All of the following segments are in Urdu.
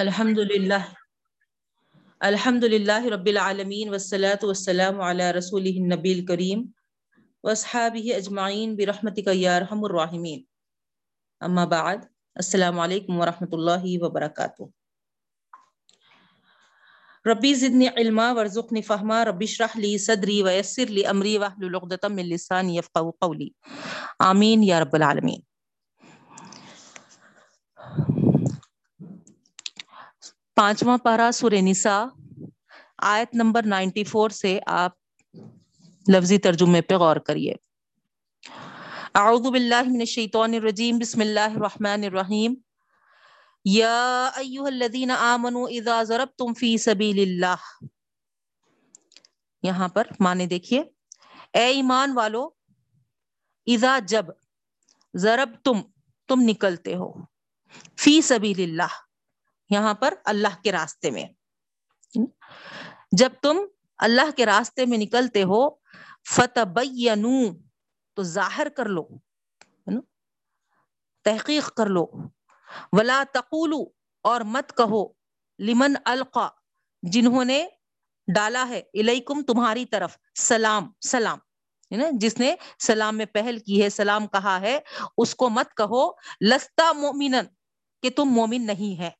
الحمد للہ الحمد للہ رب العالمین والصلاة والسلام علی رسول النبی الکریم واصحابہ اجمعین برحمتک یا ارحم الراحمین اما بعد السلام علیکم ورحمۃ اللہ وبرکاتہ ربی زدنی علما ورزقنی فہما ربی اشرح لی صدری ویسر لی امری واحلل عقدۃ من لسانی یفقهوا قولی آمین یا رب العالمین پانچواں پارا سور نساء، آیت نمبر نائنٹی فور سے آپ لفظی ترجمے پہ غور کریے۔ اعوذ باللہ من الشیطان الرجیم، بسم اللہ الرحمن الرحیم۔ یا ایوہ الذین آمنوا اذا ضربتم فی سبیل اللہ۔ یہاں پر معنی دیکھیے۔ اے ایمان والو، اذا جب ضربتم، تم نکلتے ہو۔ فی سبیل اللہ۔ یہاں پر اللہ کے راستے میں۔ جب تم اللہ کے راستے میں نکلتے ہو فتح تو ظاہر کر لو تحقیق کر لو۔ ولا تقولو اور مت کہو، لمن القا، جنہوں نے ڈالا ہے، الیکم، تمہاری طرف۔ سلام سلام جس نے سلام میں پہل کی ہے، سلام کہا ہے، اس کو مت کہو، لستا مومنن کہ تم مومن نہیں ہے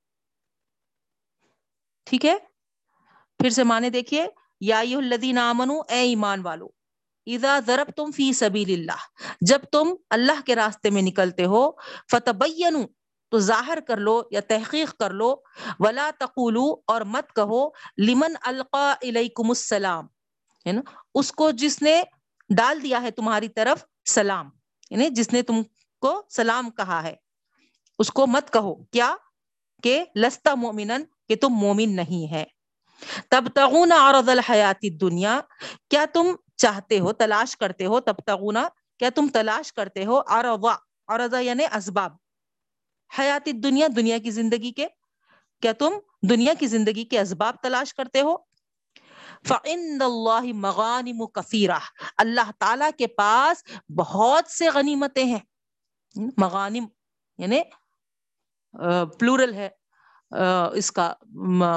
ٹھیک ہے؟ پھر سے مانے دیکھیے، یا الذین آمنو، اے ایمان والو، اذا ضربتم فی سبیل اللہ جب تم اللہ کے راستے میں نکلتے ہو فتبینوا تو ظاہر کر لو یا تحقیق کر لو، ولا تقولو، اور مت کہو، لمن القا الیکم السلام، ہے نا؟ اس کو جس نے ڈال دیا ہے تمہاری طرف سلام یعنی جس نے تم کو سلام کہا ہے، اس کو مت کہو، کیا؟ کہ لستا مومنن کہ تم مومن نہیں ہے۔ تب تغون عرض الحیات دنیا کیا تم چاہتے ہو، تلاش کرتے ہو تب تغونا کیا تم تلاش کرتے ہو، عرض عرض یعنی اسباب۔ حیات دنیا دنیا کی زندگی کے۔ کیا تم دنیا کی زندگی کے اسباب تلاش کرتے ہو؟ فعند اللہ مغانم کثیرہ۔ اللہ تعالی کے پاس بہت سے غنیمتیں ہیں۔ مغانم یعنی پلورل ہے۔ اس کا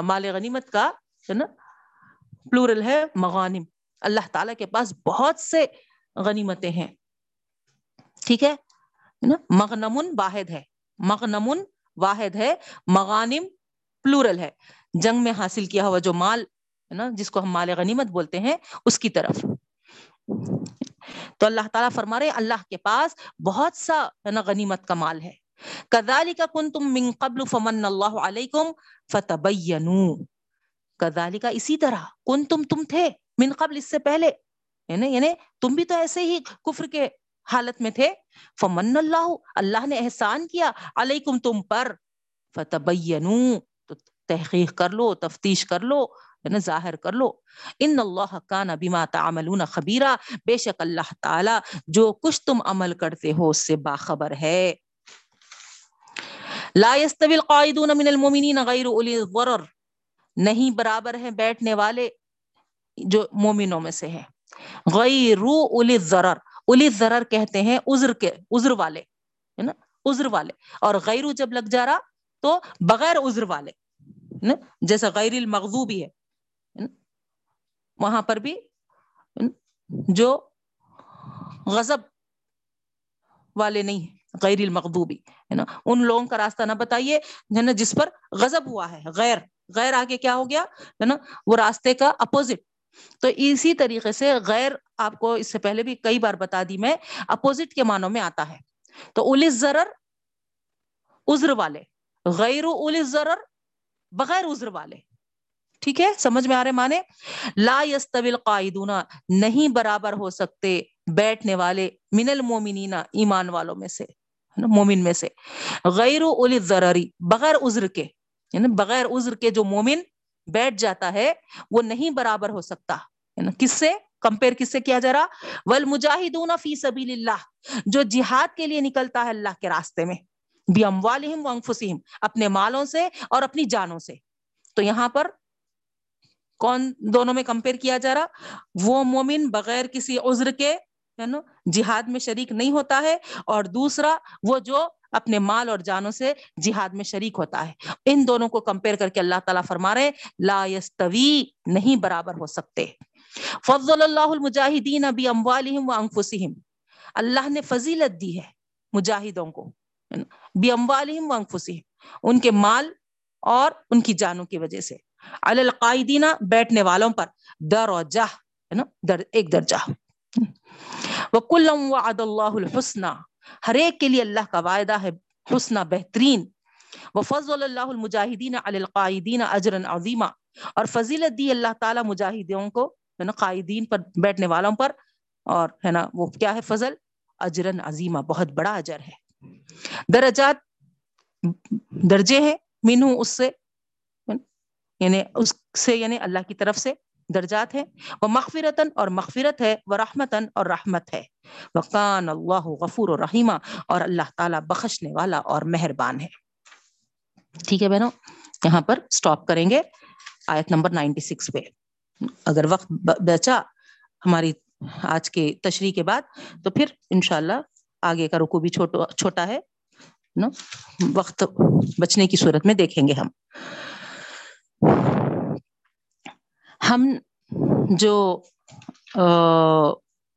مال غنیمت کا، ہے نا؟ پلورل ہے مغانم۔ اللہ تعالی کے پاس بہت سے غنیمتیں ہیں۔ ٹھیک ہے؟ نا؟ مغنمن واحد ہے۔ مغنمن واحد ہے، مغانم پلورل ہے۔ جنگ میں حاصل کیا ہوا جو مال، ہے نا، جس کو ہم مال غنیمت بولتے ہیں، اس کی طرف۔ تو اللہ تعالیٰ فرما رہے اللہ کے پاس بہت سا، ہے نا، غنیمت کا مال ہے۔ کدالی کا کن تم من قبل فمن اللہ علیکم فتح کدالی کا اسی طرح کن تم تم تھے من قبل اس سے پہلے. یعنی یعنی تم بھی تو ایسے ہی کفر کے حالت میں تھے. فمن اللہ اللہ نے احسان کیا، علیکم تم پر فتح تو تحقیق کر لو، تفتیش کر لو یعنی ظاہر کر لو. ان اللہ کان بما تعملون خبیرہ بے شک اللہ تعالی جو کچھ تم عمل کرتے ہو اس سے باخبر ہے۔ لا يستوي القائدون من المؤمنين غير اولي الضرر نہیں برابر ہیں بیٹھنے والے جو مومنوں میں سے ہیں۔ غیر الی الضرر الی الضرر کہتے ہیں عذر کے، عذر والے، ہے نا؟ عذر والے۔ اور غیر جب لگ جا رہا تو بغیر عذر والے جیسا غیر المغضوبی ہے وہاں پر بھی جو غضب والے نہیں غیر المغضوبی۔ ہے نا؟ ان لوگوں کا راستہ نہ بتائیے، ہے نا؟ جس پر غضب ہوا ہے، غیر غیر آگے کیا ہو گیا؟ ہے نا؟ وہ راستے کا اپوزٹ تو اسی طریقے سے غیر، آپ کو اس سے پہلے بھی کئی بار بتا دی میں اپوزٹ کے معنوں میں آتا ہے۔ تو اولس ضرر عذر والے۔ غیر اولس ضرر بغیر عذر والے۔ ٹھیک ہے؟ سمجھ میں آ رہے مانے لا یستوی القائدون، نہیں برابر ہو سکتے بیٹھنے والے، من المومنین، ایمان والوں میں سے۔ مومن میں سے۔ غیر اول ضرری بغیر عذر کے یعنی بغیر عذر کے جو مومن بیٹھ جاتا ہے، وہ نہیں برابر ہو سکتا۔ یعنی کس سے؟ کمپیر کس سے کیا جا رہا؟ والمجاہدون فی سبیل اللہ، جو جہاد کے لیے نکلتا ہے اللہ کے راستے میں بھی اموالہم وانفسہم اپنے مالوں سے اور اپنی جانوں سے۔ تو یہاں پر کون دونوں میں کمپیر کیا جا رہا؟ وہ مومن بغیر کسی عذر کے ہے نا، جہاد میں شریک نہیں ہوتا ہے، اور دوسرا وہ جو اپنے مال اور جانوں سے جہاد میں شریک ہوتا ہے۔ ان دونوں کو کمپیئر کر کے اللہ تعالیٰ فرما رہے لا یستوی نہیں برابر ہو سکتے۔ فضل اللہ المجاہدین ابی اموالہم و انفسہم۔ اللہ نے فضیلت دی ہے مجاہدوں کو بی اموالہم و انفسہم، ان کے مال اور ان کی جانوں کی وجہ سے۔ علی القائدین بیٹھنے والوں پر درجہ، ہے نا، در، ایک درجہ۔ وَكُلًّا وَعَدَ اللَّهُ الْحُسْنَى ہر ایک کے لیے اللہ کا وعدہ ہے حسنہ، بہترین۔ وفضل اللہ المجاہدین علی القائدین اجرا عظیما اور فضیلت دی اللہ تعالی مجاہدوں کو، ہے نا، قائدین پر، بیٹھنے والوں پر۔ اور، ہے نا، وہ کیا ہے فضل؟ اجرن عظیمہ، بہت بڑا اجر ہے۔ درجات درجے ہیں مینو اس سے یعنی اس سے یعنی اللہ کی طرف سے۔ درجات ہیں۔ وہ مغفرتن اور مغفرت ہے وہ رحمتن اور رحمت ہے۔ وقان اللہ غفور و رحیمہ اور اللہ تعالیٰ بخشنے والا اور مہربان ہے۔ ٹھیک ہے بہنوں، یہاں پر سٹاپ کریں گے آیت نمبر نائنٹی سکس پہ۔ اگر وقت بچا ہماری آج کے تشریح کے بعد، تو پھر انشاءاللہ آگے کا رکو بھی چھوٹا ہے۔ نا وقت بچنے کی صورت میں دیکھیں گے ہم۔ ہم جو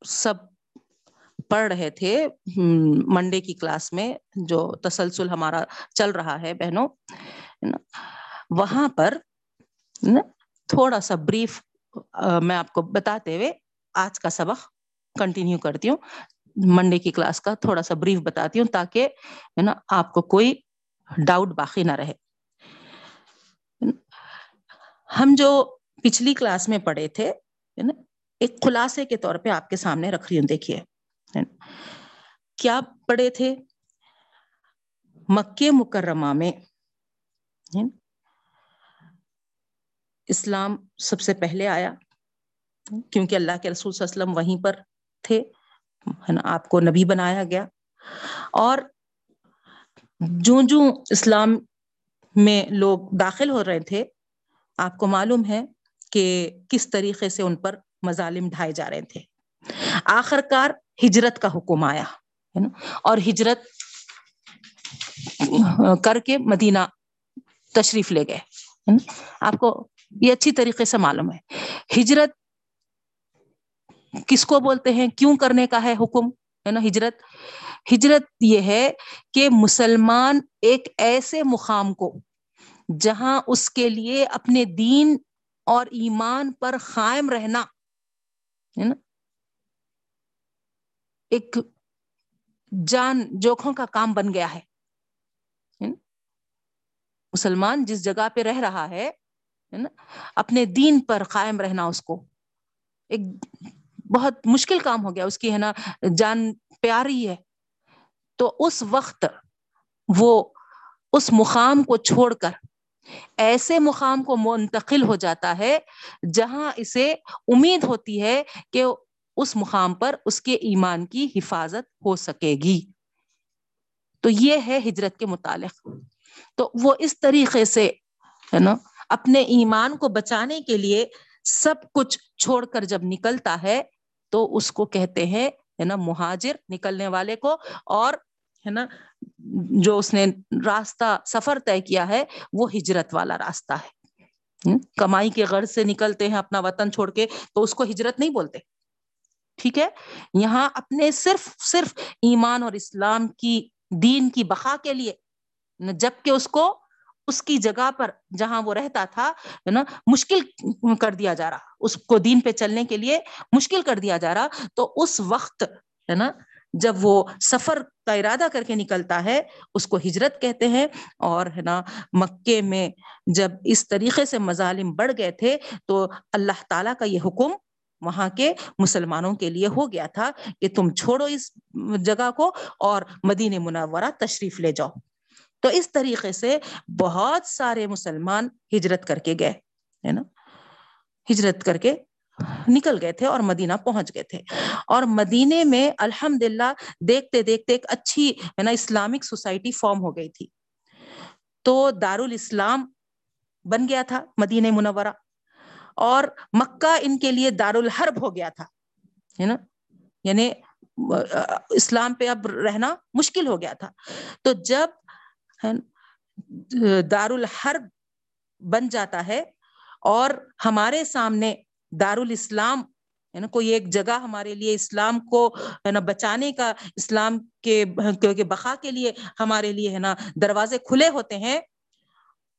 سب پڑھ رہے تھے منڈے کی کلاس میں جو تسلسل ہمارا چل رہا ہے بہنوں وہاں پر تھوڑا سا بریف میں آپ کو بتاتے ہوئے آج کا سبق کنٹینیو کرتی ہوں۔ منڈے کی کلاس کا تھوڑا سا بریف بتاتی ہوں تاکہ، ہے نا، آپ کو کوئی ڈاؤٹ باقی نہ رہے۔ ہم جو پچھلی کلاس میں پڑھے تھے ایک خلاصے کے طور پہ آپ کے سامنے رکھ رہی ہوں، دیکھیے۔ کیا پڑھے تھے؟ مکہ مکرمہ میں اسلام سب سے پہلے آیا، کیونکہ اللہ کے رسول صلی اللہ علیہ وسلم وہیں پر تھے، ہے نا؟ آپ کو نبی بنایا گیا۔ اور جو جو اسلام میں لوگ داخل ہو رہے تھے، آپ کو معلوم ہے کہ کس طریقے سے ان پر مظالم ڈھائے جا رہے تھے۔ آخر کار ہجرت کا حکم آیا، ہے نا؟ اور ہجرت کر کے مدینہ تشریف لے گئے آپ کو یہ اچھی طریقے سے معلوم ہے۔ ہجرت کس کو بولتے ہیں؟ کیوں کرنے کا ہے حکم، ہے نا؟ ہجرت ہجرت یہ ہے کہ مسلمان ایک ایسے مقام کو، جہاں اس کے لیے اپنے دین اور ایمان پر قائم رہنا، ہے نا؟ ایک جان جوکھوں کا کام بن گیا ہے مسلمان جس جگہ پہ رہ رہا ہے نا؟ اپنے دین پر قائم رہنا اس کو۔ ایک بہت مشکل کام ہو گیا، اس کی، ہے نا، جان پیاری ہے۔ تو اس وقت وہ اس مقام کو چھوڑ کر ایسے مقام کو منتقل ہو جاتا ہے جہاں اسے امید ہوتی ہے کہ اس مقام پر اس کے ایمان کی حفاظت ہو سکے گی۔ تو یہ ہے ہجرت کے متعلق۔ تو وہ اس طریقے سے ہے نا، اپنے ایمان کو بچانے کے لیے سب کچھ چھوڑ کر جب نکلتا ہے تو اس کو کہتے ہیں ہے نا، مہاجر نکلنے والے کو اور ہے نا جو اس نے راستہ سفر طے کیا ہے، وہ ہجرت والا راستہ ہے۔ کمائی کے غرض سے نکلتے ہیں اپنا وطن چھوڑ کے، تو اس کو ہجرت نہیں بولتے۔ ٹھیک ہے؟ یہاں اپنے صرف صرف ایمان اور اسلام کی، دین کی بقا کے لیے جبکہ اس کو، اس کی جگہ پر جہاں وہ رہتا تھا، ہے نا، مشکل کر دیا جا رہا۔ اس کو دین پہ چلنے کے لیے مشکل کر دیا جا رہا۔ تو اس وقت، ہے نا جب وہ سفر کا ارادہ کر کے نکلتا ہے، اس کو ہجرت کہتے ہیں اور ہے نا، مکے میں جب اس طریقے سے مظالم بڑھ گئے تھے تو اللہ تعالیٰ کا یہ حکم وہاں کے مسلمانوں کے لیے ہو گیا تھا کہ تم چھوڑو اس جگہ کو اور مدین منورہ تشریف لے جاؤ۔ تو اس طریقے سے بہت سارے مسلمان ہجرت کر کے گئے، ہے نا؟ ہجرت کر کے نکل گئے تھے اور مدینہ پہنچ گئے تھے۔ اور مدینے میں الحمد للہ دیکھتے دیکھتے ایک اچھی، ہے نا، اسلامک سوسائٹی فارم ہو گئی تھی۔ تو دارالاسلام بن گیا تھا مدینہ منورہ۔ اور مکہ ان کے لیے دار الحرب ہو گیا تھا، ہے نا۔ یعنی اسلام پہ اب رہنا مشکل ہو گیا تھا۔ تو جب دار الحرب بن جاتا ہے اور ہمارے سامنے دار الاسلام ہے نا، کوئی ایک جگہ ہمارے لیے اسلام کو، ہے نا، بچانے کا، اسلام کے بقا کے لیے ہمارے لیے، ہے نا، دروازے کھلے ہوتے ہیں،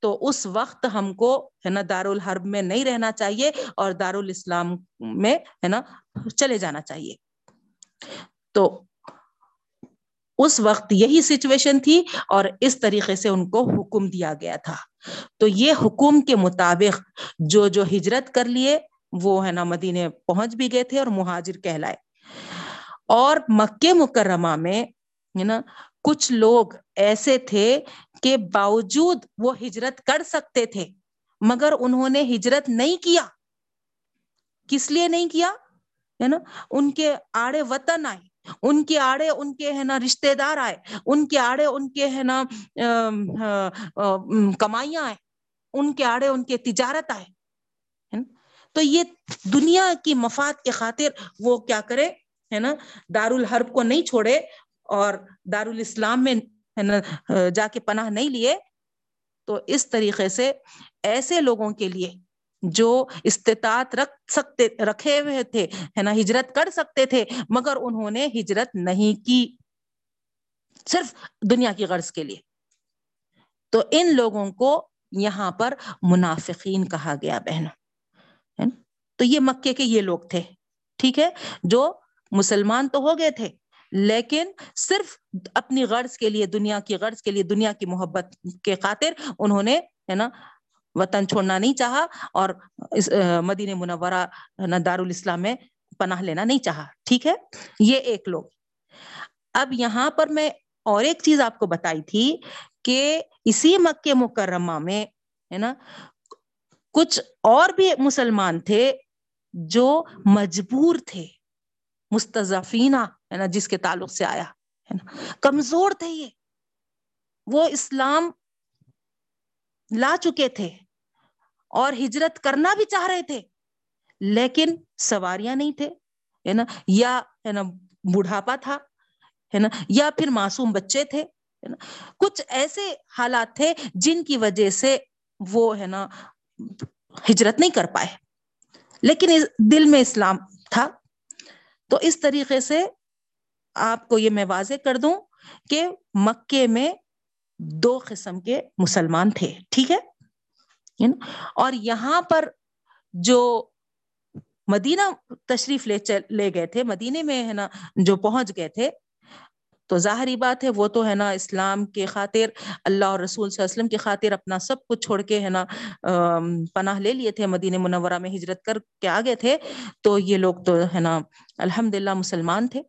تو اس وقت ہم کو، ہے نا دار الحرب میں نہیں رہنا چاہیے اور دار الاسلام میں، ہے نا، چلے جانا چاہیے۔ تو اس وقت یہی سچویشن تھی اور اس طریقے سے ان کو حکم دیا گیا تھا۔ تو یہ حکم کے مطابق جو جو ہجرت کر لیے وہ ہے نا مدینے پہنچ بھی گئے تھے اور مہاجر کہلائے۔ اور مکے مکرمہ میں ہے نا کچھ لوگ ایسے تھے کہ باوجود وہ ہجرت کر سکتے تھے، مگر انہوں نے ہجرت نہیں کیا۔ کس لیے نہیں کیا؟ ہے نا ان کے آڑے وطن آئے، ان کے آڑے ان کے ہے نا رشتے دار آئے، ان کے آڑے ان کے ہے نا کمائیاں آئے، ان کے آڑے ان کے تجارت آئے۔ تو یہ دنیا کی مفاد کے خاطر وہ کیا کرے، ہے نا دار الحرب کو نہیں چھوڑے اور دار الاسلام میں، ہے نا، جا کے پناہ نہیں لیے۔ تو اس طریقے سے ایسے لوگوں کے لیے جو استطاعت رکھ سکتے، رکھے ہوئے تھے، ہے نا، ہجرت کر سکتے تھے، مگر انہوں نے ہجرت نہیں کی صرف دنیا کی غرض کے لیے۔ تو ان لوگوں کو یہاں پر منافقین کہا گیا، بہنوں۔ تو یہ مکے کے یہ لوگ تھے، ٹھیک ہے، جو مسلمان تو ہو گئے تھے، لیکن صرف اپنی غرض کے لیے، دنیا کی غرض کے لیے، دنیا کی محبت کے خاطر انہوں نے، ہے نا، وطن چھوڑنا نہیں چاہا اور مدینہ منورہ دار الاسلام میں پناہ لینا نہیں چاہا، ٹھیک ہے؟ یہ ایک لوگ۔ اب یہاں پر میں اور ایک چیز آپ کو بتائی تھی کہ اسی مکہ مکرمہ میں، ہے نا، کچھ اور بھی مسلمان تھے جو مجبور تھے مستضفینہ ہے نا، جس کے تعلق سے آیا، ہے نا، کمزور تھے یہ۔ وہ اسلام لا چکے تھے اور ہجرت کرنا بھی چاہ رہے تھے، لیکن سواریاں نہیں تھے، ہے نا، یا، ہے نا، بڑھاپا تھا، ہے نا، یا پھر معصوم بچے تھے، ہے نا۔ کچھ ایسے حالات تھے جن کی وجہ سے وہ، ہے نا، ہجرت نہیں کر پائے۔ لیکن دل میں اسلام تھا، تو اس طریقے سے آپ کو یہ میں واضح کر دوں کہ مکے میں دو قسم کے مسلمان تھے، ٹھیک ہے؟ اور یہاں پر جو مدینہ تشریف لے لے گئے تھے، مدینے میں ہے نا، جو پہنچ گئے تھے تو ظاہری بات ہے، وہ تو ہے نا اسلام کے خاطر، اللہ اور رسول صلی اللہ علیہ وسلم کی خاطر اپنا سب کچھ چھوڑ کے ہے نا پناہ لے لیے تھے مدینہ منورہ میں ہجرت کر کے آگے تھے۔ تو یہ لوگ تو ہے نا الحمد للہ مسلمان تھے۔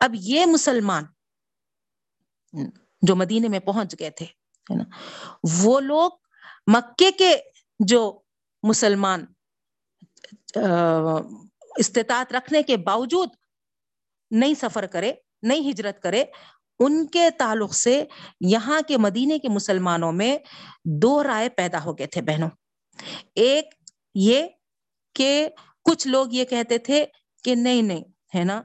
اب یہ مسلمان جو مدینے میں پہنچ گئے تھے، ہے نا، وہ لوگ مکے کے جو مسلمان استطاعت رکھنے کے باوجود نہیں سفر کرے۔ نہیں ہجرت کرے، ان کے تعلق سے یہاں کے مدینے کے مسلمانوں میں دو رائے پیدا ہو گئے تھے بہنوں۔ ایک یہ کہ کچھ لوگ یہ کہتے تھے کہ نہیں نہیں، ہے نا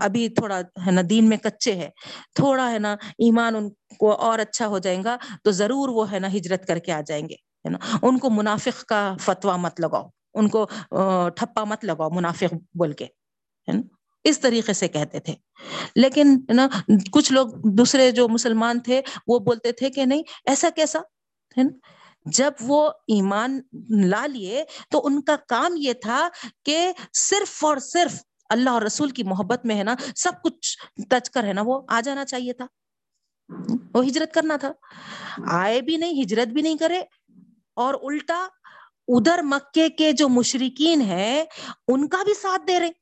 ابھی تھوڑا، ہے نا، دین میں کچے ہے تھوڑا، ہے نا، ایمان ان کو اور اچھا ہو جائے گا تو ضرور وہ، ہے نا، ہجرت کر کے آ جائیں گے، ہے نا۔ ان کو منافق کا فتوا مت لگاؤ، ان کو ٹھپا مت لگاؤ، منافق بول کے، ہے نا۔ اس طریقے سے کہتے تھے۔ لیکن نا، کچھ لوگ دوسرے جو مسلمان تھے، وہ بولتے تھے کہ نہیں، ایسا کیسا؟ ہے نا؟ جب وہ ایمان لا لیے تو ان کا کام یہ تھا کہ صرف اور صرف اللہ اور رسول کی محبت میں ہے نا، سب کچھ تچ کر ہے نا، وہ آ جانا چاہیے تھا۔ وہ ہجرت کرنا تھا۔ آئے بھی نہیں، ہجرت بھی نہیں کرے۔ اور الٹا ادھر مکے کے جو مشرقین ہیں، ان کا بھی ساتھ دے رہے۔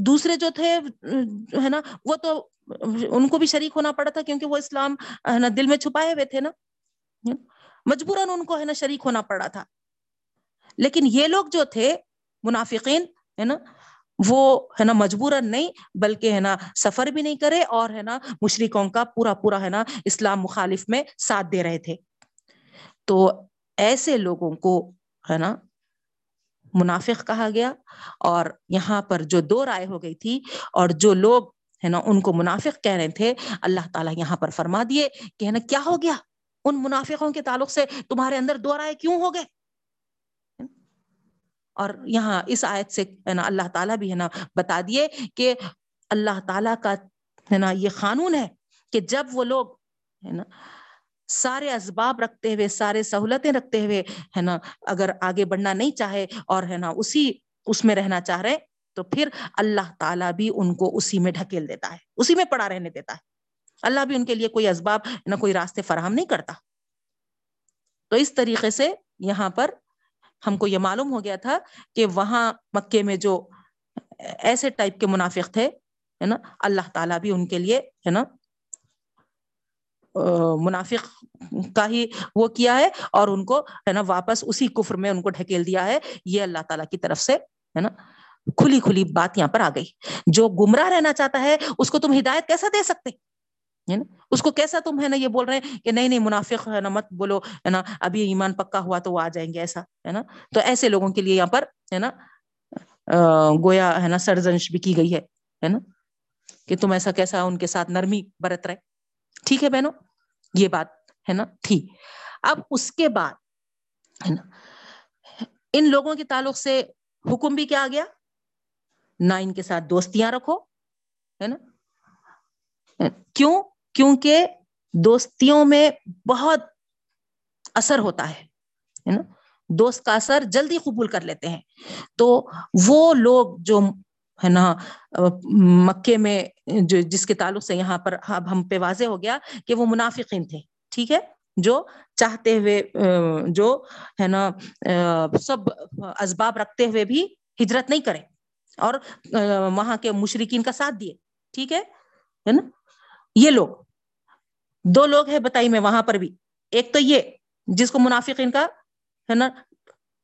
دوسرے جو تھے، ہے نا، وہ تو ان کو بھی شریک ہونا پڑا تھا کیونکہ وہ اسلام، ہے نا، دل میں چھپائے ہوئے تھے نا۔ مجبوراً ان کو، ہے نا، شریک ہونا پڑا تھا۔ لیکن یہ لوگ جو تھے، منافقین، ہے نا، وہ، ہے نا، مجبوراً نہیں، بلکہ، ہے نا، سفر بھی نہیں کرے اور، ہے نا مشرقوں کا پورا پورا، ہے نا، اسلام مخالف میں ساتھ دے رہے تھے۔ تو ایسے لوگوں کو، ہے نا منافق کہا گیا اور یہاں پر جو دو رائے ہو گئی تھی اور جو لوگ ہے نا، ان کو منافق کہہ رہے تھے، اللہ تعالیٰ یہاں پر فرما دیے کہ ہے نا، کیا ہو گیا؟ ان منافقوں کے تعلق سے تمہارے اندر دو رائے کیوں ہو گئے؟ اور یہاں اس آیت سے ہے نا، اللہ تعالیٰ بھی ہے نا بتا دیے کہ اللہ تعالیٰ کا ہے نا یہ قانون ہے کہ جب وہ لوگ ہے نا سارے اسباب رکھتے ہوئے، سارے سہولتیں رکھتے ہوئے، ہے نا، اگر آگے بڑھنا نہیں چاہے اور ہے نا اسی، اس میں رہنا چاہ رہے، تو پھر اللہ تعالیٰ بھی ان کو اسی میں ڈھکیل دیتا ہے، اسی میں پڑا رہنے دیتا ہے۔ اللہ بھی ان کے لیے کوئی اسباب نہ کوئی راستے فراہم نہیں کرتا۔ تو اس طریقے سے یہاں پر ہم کو یہ معلوم ہو گیا تھا کہ وہاں مکے میں جو ایسے ٹائپ کے منافق تھے، ہے نا، اللہ تعالیٰ بھی ان کے لیے، ہے نا منافق کا ہی وہ کیا ہے اور ان کو ہے نا واپس اسی کفر میں ان کو ڈھکیل دیا ہے، یہ اللہ تعالیٰ کی طرف سے ہے نا کھلی کھلی بات یہاں پر آ گئی۔ جو گمراہ رہنا چاہتا ہے، اس کو تم ہدایت کیسا دے سکتے؟ نا? اس کو کیسا تم ہے نا یہ بول رہے ہیں کہ نہیں نہیں، منافق ہے نا، مت بولو، ہے نا، ابھی ایمان پکا ہوا تو وہ آ جائیں گے ایسا، ہے نا؟ تو ایسے لوگوں کے لیے یہاں پر، ہے نا گویا ہے نا سرزنش بھی کی گئی ہے نا؟ کہ تم ایسا کیسا ان کے ساتھ نرمی برت رہے۔ ٹھیک ہے بہنوں؟ یہ بات ہے نا، تھی۔ اب اس کے بعد، ہے نا، ان لوگوں کے تعلق سے حکم بھی کیا آ گیا؟ نہ ان کے ساتھ دوستیاں رکھو، ہے نا۔ کیوں؟ کیونکہ دوستیوں میں بہت اثر ہوتا ہے نا۔ دوست کا اثر جلدی قبول کر لیتے ہیں۔ تو وہ لوگ جو ہے نا؟ مکے میں جو جس کے تعلق سے یہاں پر اب ہم پہ واضح ہو گیا کہ وہ منافقین تھے، ٹھیک ہے؟ جو چاہتے ہوئے جو ہے نا سب اسباب رکھتے ہوئے بھی ہجرت نہیں کرے اور وہاں کے مشرقین کا ساتھ دیے، ٹھیک ہے؟ نا؟ یہ لوگ، دو لوگ ہیں بتائی میں وہاں پر بھی، ایک تو یہ جس کو منافقین کا، ہے نا،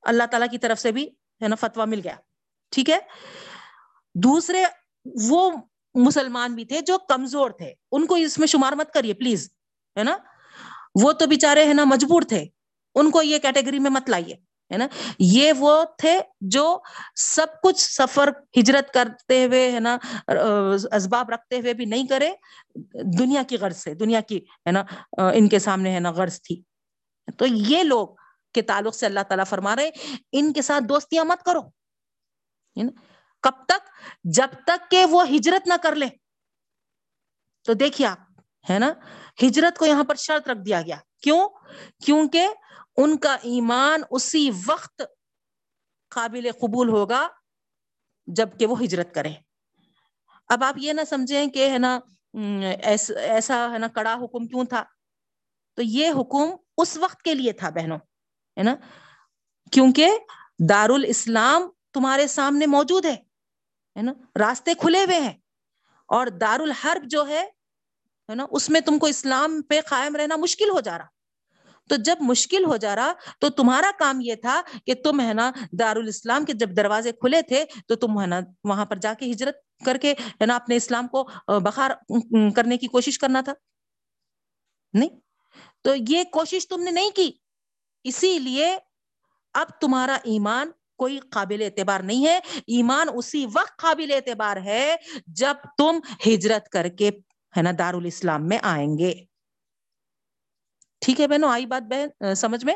اللہ تعالیٰ کی طرف سے بھی، ہے نا فتوا مل گیا، ٹھیک ہے؟ دوسرے وہ مسلمان بھی تھے جو کمزور تھے۔ ان کو اس میں شمار مت کریے پلیز ہے نا؟ وہ تو بےچارے ہے نا، مجبور تھے۔ ان کو یہ کیٹیگری میں مت لائیے، ہے نا؟ یہ وہ تھے جو سب کچھ سفر، ہجرت کرتے ہوئے، ہے نا، اسباب رکھتے ہوئے بھی نہیں کرے۔ دنیا کی غرض سے، دنیا کی، ہے نا، ان کے سامنے، ہے نا، غرض تھی۔ تو یہ لوگ کے تعلق سے اللہ تعالیٰ فرما رہے ان کے ساتھ دوستیاں مت کرو کب تک جب تک کہ وہ ہجرت نہ کر لے۔ تو دیکھیے آپ، ہے نا؟ ہجرت کو یہاں پر شرط رکھ دیا گیا۔ کیوں؟ کیونکہ ان کا ایمان اسی وقت قابل قبول ہوگا جبکہ وہ ہجرت کرے اب آپ یہ نہ سمجھیں کہ، ہے نا ایسا، ہے نا، کڑا حکم کیوں تھا؟ تو یہ حکم اس وقت کے لیے تھا بہنوں، ہے نا؟ کیونکہ دار الاسلام تمہارے سامنے موجود ہے۔ ہے نا؟ راستے کھلے ہوئے ہیں۔ اور دار الحرب جو ہے نا، اس میں تم کو اسلام پہ قائم رہنا مشکل ہو جا رہا۔ تو جب مشکل ہو جا رہا، تو تمہارا کام یہ تھا کہ تم ہے نا دار الاسلام کے جب دروازے کھلے تھے، تو تم ہے نا وہاں پر جا کے ہجرت کر کے ہے نا اپنے اسلام کو بخار کرنے کی کوشش کرنا تھا۔ نہیں؟ تو یہ کوشش تم نے نہیں کی۔ اسی لیے اب تمہارا ایمان کوئی قابل اعتبار نہیں ہے۔ ایمان اسی وقت قابل اعتبار ہے جب تم ہجرت کر کے، ہے نا دار الاسلام میں آئیں گے۔ ٹھیک ہے بہنوں، آئی بات بہن سمجھ میں؟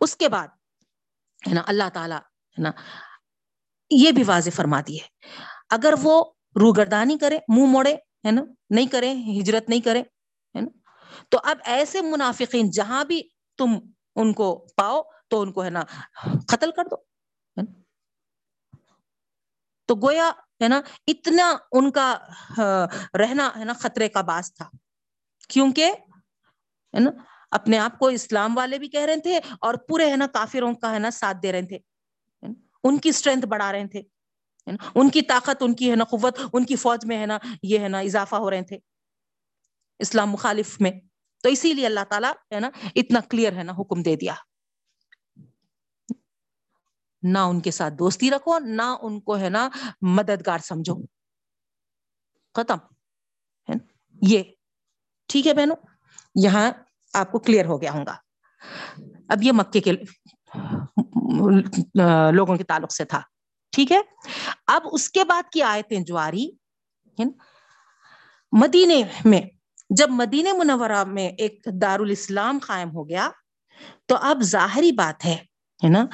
اس کے بعد، ہے نا، اللہ تعالی، ہے نا، یہ بھی واضح فرما دی ہے۔ اگر وہ روگردانی کرے، منہ موڑے، ہے نا، نہیں کرے، ہجرت نہیں کرے، ہے نا، تو اب ایسے منافقین جہاں بھی تم ان کو پاؤ تو ان کو ہے نا قتل کر دو تو گویا ہے نا اتنا ان کا رہنا ہے نا خطرے کا باس تھا کیونکہ ہے نا اپنے آپ کو اسلام والے بھی کہہ رہے تھے اور پورے ہے نا کافروں کا ہے نا ساتھ دے رہے تھے ان کی اسٹرینتھ بڑھا رہے تھے ان کی طاقت ان کی ہے نا قوت ان کی فوج میں ہے نا یہ ہے نا اضافہ ہو رہے تھے اسلام مخالف میں تو اسی لیے اللہ تعالیٰ ہے نا اتنا کلیئر ہے نا حکم دے دیا نہ ان کے ساتھ دوستی رکھو، نہ ان کو ہے نا مددگار سمجھو۔ ختم یہ، ٹھیک ہے بہنوں؟ یہاں آپ کو کلیئر ہو گیا ہوں گا۔ اب یہ مکے کے لوگوں کے تعلق سے تھا، ٹھیک ہے؟ اب اس کے بعد کی آیتیں جو آ رہی مدینے میں، جب مدینہ منورہ میں ایک دار الاسلام قائم ہو گیا، تو اب ظاہری بات ہے نا؟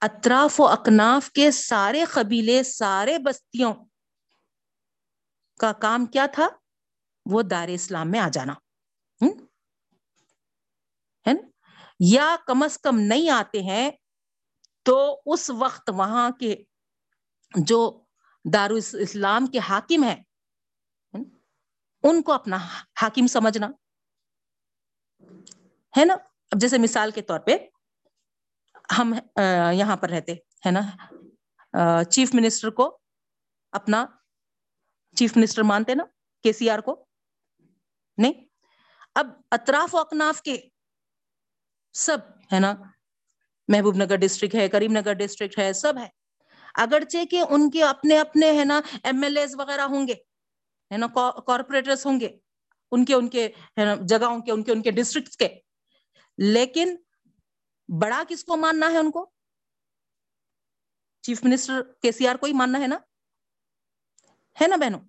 اطراف و اکناف کے سارے قبیلے، سارے بستیوں کا کام کیا تھا؟ وہ دار اسلام میں آ جانا۔ یا کم از کم نہیں آتے ہیں تو اس وقت وہاں کے جو دار اسلام کے حاکم ہیں ان کو اپنا حاکم سمجھنا۔ ہے نا؟ اب جیسے مثال کے طور پہ ہم یہاں پر رہتے، ہے نا؟ چیف منسٹر کو اپنا، چیف منسٹر مانتے نا، کے سی آر کو؟ نہیں؟ اب اطراف و اکناف کے سب، ہے نا؟ محبوب نگر ڈسٹرکٹ ہے، کریم نگر ڈسٹرکٹ ہے، سب ہے۔ اگرچہ کہ ان کے اپنے اپنے، ہے نا، ایم ایل اے وغیرہ ہوں گے، ہے نا کارپوریٹرس ہوں گے، ان کے ان کے جگہوں کے، ان کے ان کے ڈسٹرکٹ کے۔ لیکن بڑا کس کو ماننا ہے ان کو؟ چیف منسٹر کے سی آر کو ہی ماننا ہے نا؟ ہے نا بہنوں؟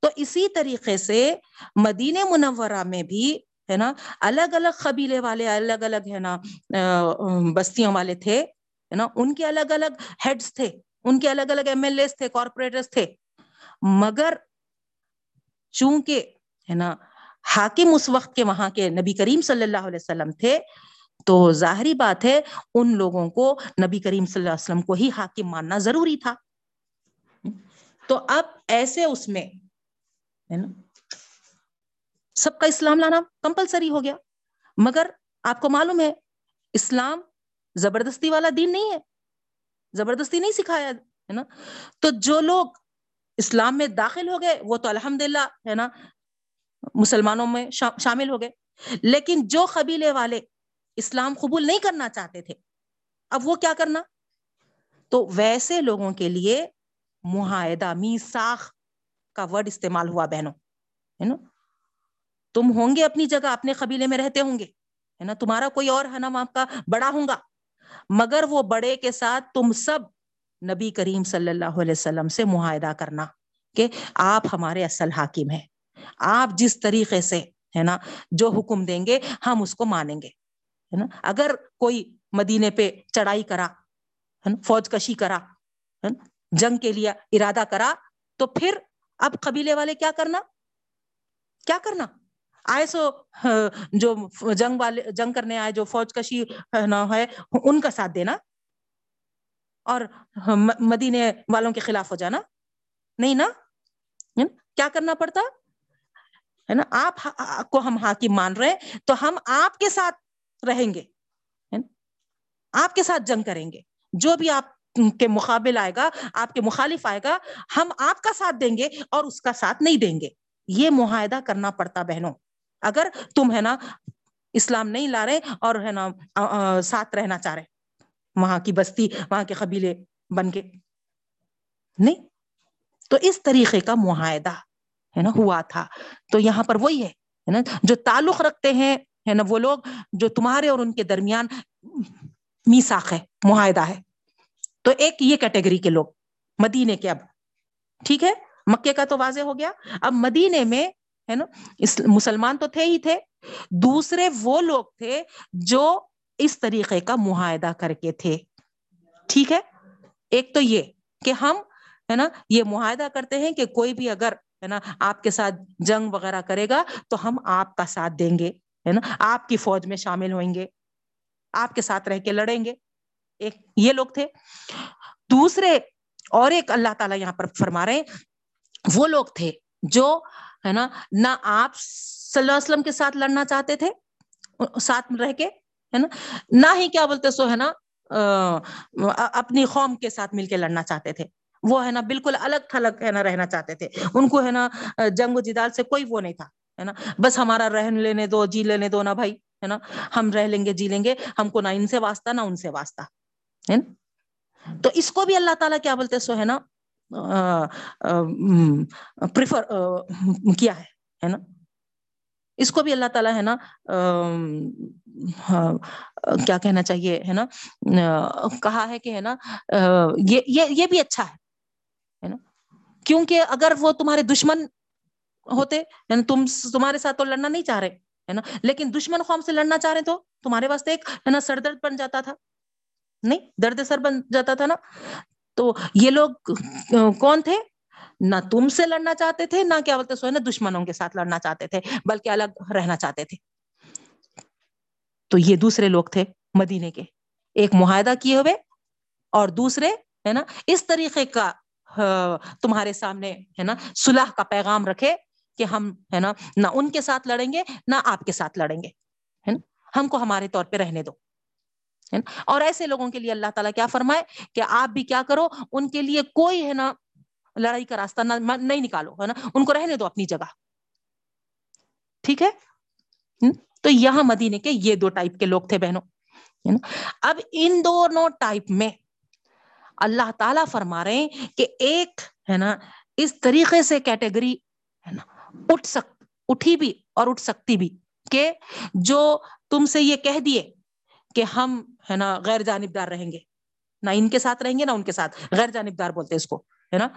تو اسی طریقے سے مدینہ منورہ میں بھی ہے نا، الگ الگ قبیلے والے الگ الگ ہے نا بستیوں والے تھے، ہے نا، ان کے الگ الگ ہیڈس تھے، ان کے الگ الگ ایم ایل اے تھے کارپوریٹرس تھے۔ مگر چونکہ ہے نا، حاکم اس وقت کے وہاں کے نبی کریم صلی اللہ علیہ وسلم تھے تو ظاہری بات ہے، ان لوگوں کو نبی کریم صلی اللہ علیہ وسلم کو ہی حاکم ماننا ضروری تھا۔ تو اب ایسے اس میں سب کا اسلام لانا کمپلسری ہو گیا۔ مگر آپ کو معلوم ہے، اسلام زبردستی والا دین نہیں ہے۔ زبردستی نہیں سکھایا، ہے نا۔ تو جو لوگ اسلام میں داخل ہو گئے، وہ تو الحمد للہ ہے نا، مسلمانوں میں شامل ہو گئے۔ لیکن جو قبیلے والے اسلام قبول نہیں کرنا چاہتے تھے۔ اب وہ کیا کرنا؟ تو ویسے لوگوں کے لیے معاہدہ می ساخ کا ورڈ استعمال ہوا بہنوں، ہے نا؟ تم ہوں گے اپنی جگہ، اپنے قبیلے میں رہتے ہوں گے، ہے نا؟ تمہارا کوئی اور ہے نا وہاں کا بڑا ہوں گا۔ مگر وہ بڑے کے ساتھ تم سب نبی کریم صلی اللہ علیہ وسلم سے معاہدہ کرنا کہ آپ ہمارے اصل حاکم ہیں۔ آپ جس طریقے سے، ہے نا، جو حکم دیں گے، ہم اس کو مانیں گے۔ ہے نا؟ اگر کوئی مدینے پہ چڑھائی کرا، ہے نا؟ فوج کشی کرا، ہے نا؟ جنگ کے لیے ارادہ کرا، تو پھر اب قبیلے والے کیا کرنا؟ کیا کرنا؟ آئے سو جو جنگ والے، جنگ کرنے آئے، جو فوج کشی ہے، ان کا ساتھ دینا اور مدینے والوں کے خلاف ہو جانا۔ نہیں نا؟ کیا کرنا پڑتا؟ ہے نا؟ آپ کو ہم حاکم مان رہے تو ہم آپ کے ساتھ رہیں گے آپ کے ساتھ جنگ کریں گے۔ جو بھی آپ کے مقابل آئے گا، آپ کے مخالف آئے گا، ہم آپ کا ساتھ دیں گے اور اس کا ساتھ نہیں دیں گے۔ یہ معاہدہ کرنا پڑتا بہنوں۔ اگر تم ہے نا اسلام نہیں لا رہے اور ہے نا ساتھ رہنا چاہ رہے، وہاں کی بستی، وہاں کے قبیلے بن کے۔ نہیں۔ تو اس طریقے کا معاہدہ، ہے نا، ہوا تھا۔ تو یہاں پر وہی ہے نا، جو تعلق رکھتے ہیں ہے نا وہ لوگ جو تمہارے اور ان کے درمیان میساخ ہے، معاہدہ ہے۔ تو ایک یہ کیٹیگری کے لوگ، مدینے کے اب، ٹھیک ہے؟ مکے کا تو واضح ہو گیا۔ اب مدینے میں، ہے نا مسلمان تو تھے ہی تھے۔ دوسرے وہ لوگ تھے جو اس طریقے کا معاہدہ کر کے تھے۔ ٹھیک ہے؟ ایک تو یہ کہ ہم، ہے نا، یہ معاہدہ کرتے ہیں کہ کوئی بھی اگر، ہے نا، آپ کے ساتھ جنگ وغیرہ کرے گا تو ہم آپ کا ساتھ دیں گے۔ ہے نا؟ آپ کی فوج میں شامل ہوئیں گے، آپ کے ساتھ رہ کے لڑیں گے۔ ایک یہ لوگ تھے۔ دوسرے اور ایک اللہ تعالیٰ یہاں پر فرما رہے وہ لوگ تھے جو ہے نا، نہ آپ صلی اللہ علیہ وسلم کے ساتھ لڑنا چاہتے تھے، ساتھ رہ کے، ہے نا؟ نہ ہی کیا بولتے سو، ہے نا اپنی قوم کے ساتھ مل کے لڑنا چاہتے تھے۔ وہ ہے نا، بالکل الگ تھلگ ہے نا، رہنا چاہتے تھے۔ ان کو ہے نا، جنگ و جدال سے کوئی وہ نہیں تھا۔ ہے نا؟ بس ہمارا رہن لینے دو جی لینے دو نا بھائی، ہے نا؟ ہم رہ لیں گے جی لیں گے، ہم کو نہ ان سے واسطہ نہ ان سے واسطہ، ہے نا؟ تو اس کو بھی اللہ تعالیٰ کیا بولتے سو ہے نا پریفر کیا ہے نا؟ اس کو بھی اللہ تعالیٰ ہے نا ہاں، کیا کہنا چاہیے، ہے نا؟ کہا ہے کہ ہے نا یہ بھی اچھا ہے نا؟ کیونکہ اگر وہ تمہارے دشمن ہوتے یعنی تم تمہارے ساتھ تو لڑنا نہیں چاہ رہے، ہے نا؟ لیکن دشمن قوم سے لڑنا چاہ رہے تو تمہارے واسطے ایک، ہے نا، سر درد بن جاتا تھا۔ نہیں، درد سر بن جاتا تھا نا۔ تو یہ لوگ کون تھے؟ نہ تم سے لڑنا چاہتے تھے، نہ کیا بولتے سو نا، دشمنوں کے ساتھ لڑنا چاہتے تھے، بلکہ الگ رہنا چاہتے تھے۔ تو یہ دوسرے لوگ تھے مدینے کے۔ ایک معاہدہ کیے ہوئے اور دوسرے، ہے نا، اس طریقے کا تمہارے سامنے، ہے نا، صلح کا پیغام رکھے۔ کہ ہم، ہے نا، نہ ان کے ساتھ لڑیں گے، نہ آپ کے ساتھ لڑیں گے، ہے نا؟ ہم کو ہمارے طور پہ رہنے دو، ہے نا؟ اور ایسے لوگوں کے لیے اللہ تعالیٰ کیا فرمائے کہ آپ بھی کیا کرو، ان کے لیے کوئی، ہے نا، لڑائی کا راستہ نہیں نکالو، ہے نا؟ ان کو رہنے دو اپنی جگہ۔ ٹھیک ہے؟ تو یہاں مدینے کے یہ دو ٹائپ کے لوگ تھے بہنوں اب ان دونوں ٹائپ میں اللہ تعالی فرما رہے ہیں کہ ایک، ہے نا، اس طریقے سے کیٹیگری، ہے نا اٹھ سک، اٹھی بھی اور اٹھ سکتی بھی کہ جو تم سے یہ کہہ دیے کہ ہم ہے نا غیر جانبدار رہیں گے، نہ ان کے ساتھ رہیں گے نہ ان کے ساتھ، غیر جانبدار بولتے اس کو، ہے نا؟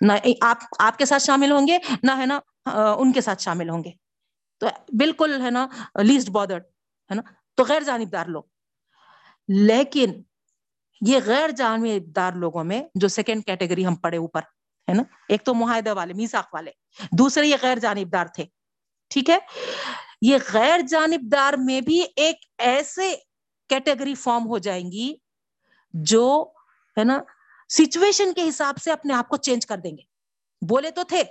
نہ آپ آپ کے ساتھ شامل ہوں گے نہ ہے نا ان کے ساتھ شامل ہوں گے۔ تو بالکل ہے نا لیسٹ بارڈرڈ ہے نا؟ تو غیر جانبدار لوگ۔ لیکن یہ غیر جانبدار لوگوں میں جو سیکنڈ کیٹیگری ہم پڑے اوپر ہے نا؟ ایک تو معاہدہ والے میساک والے۔ دوسرے یہ غیر جانبدار تھے۔ ٹھیک ہے؟ یہ غیر جانبدار میں بھی ایک ایسے کیٹیگری فارم ہو جائیں گی جو ہے نا سچویشن کے حساب سے اپنے آپ کو چینج کر دیں گے۔ بولے تو تھے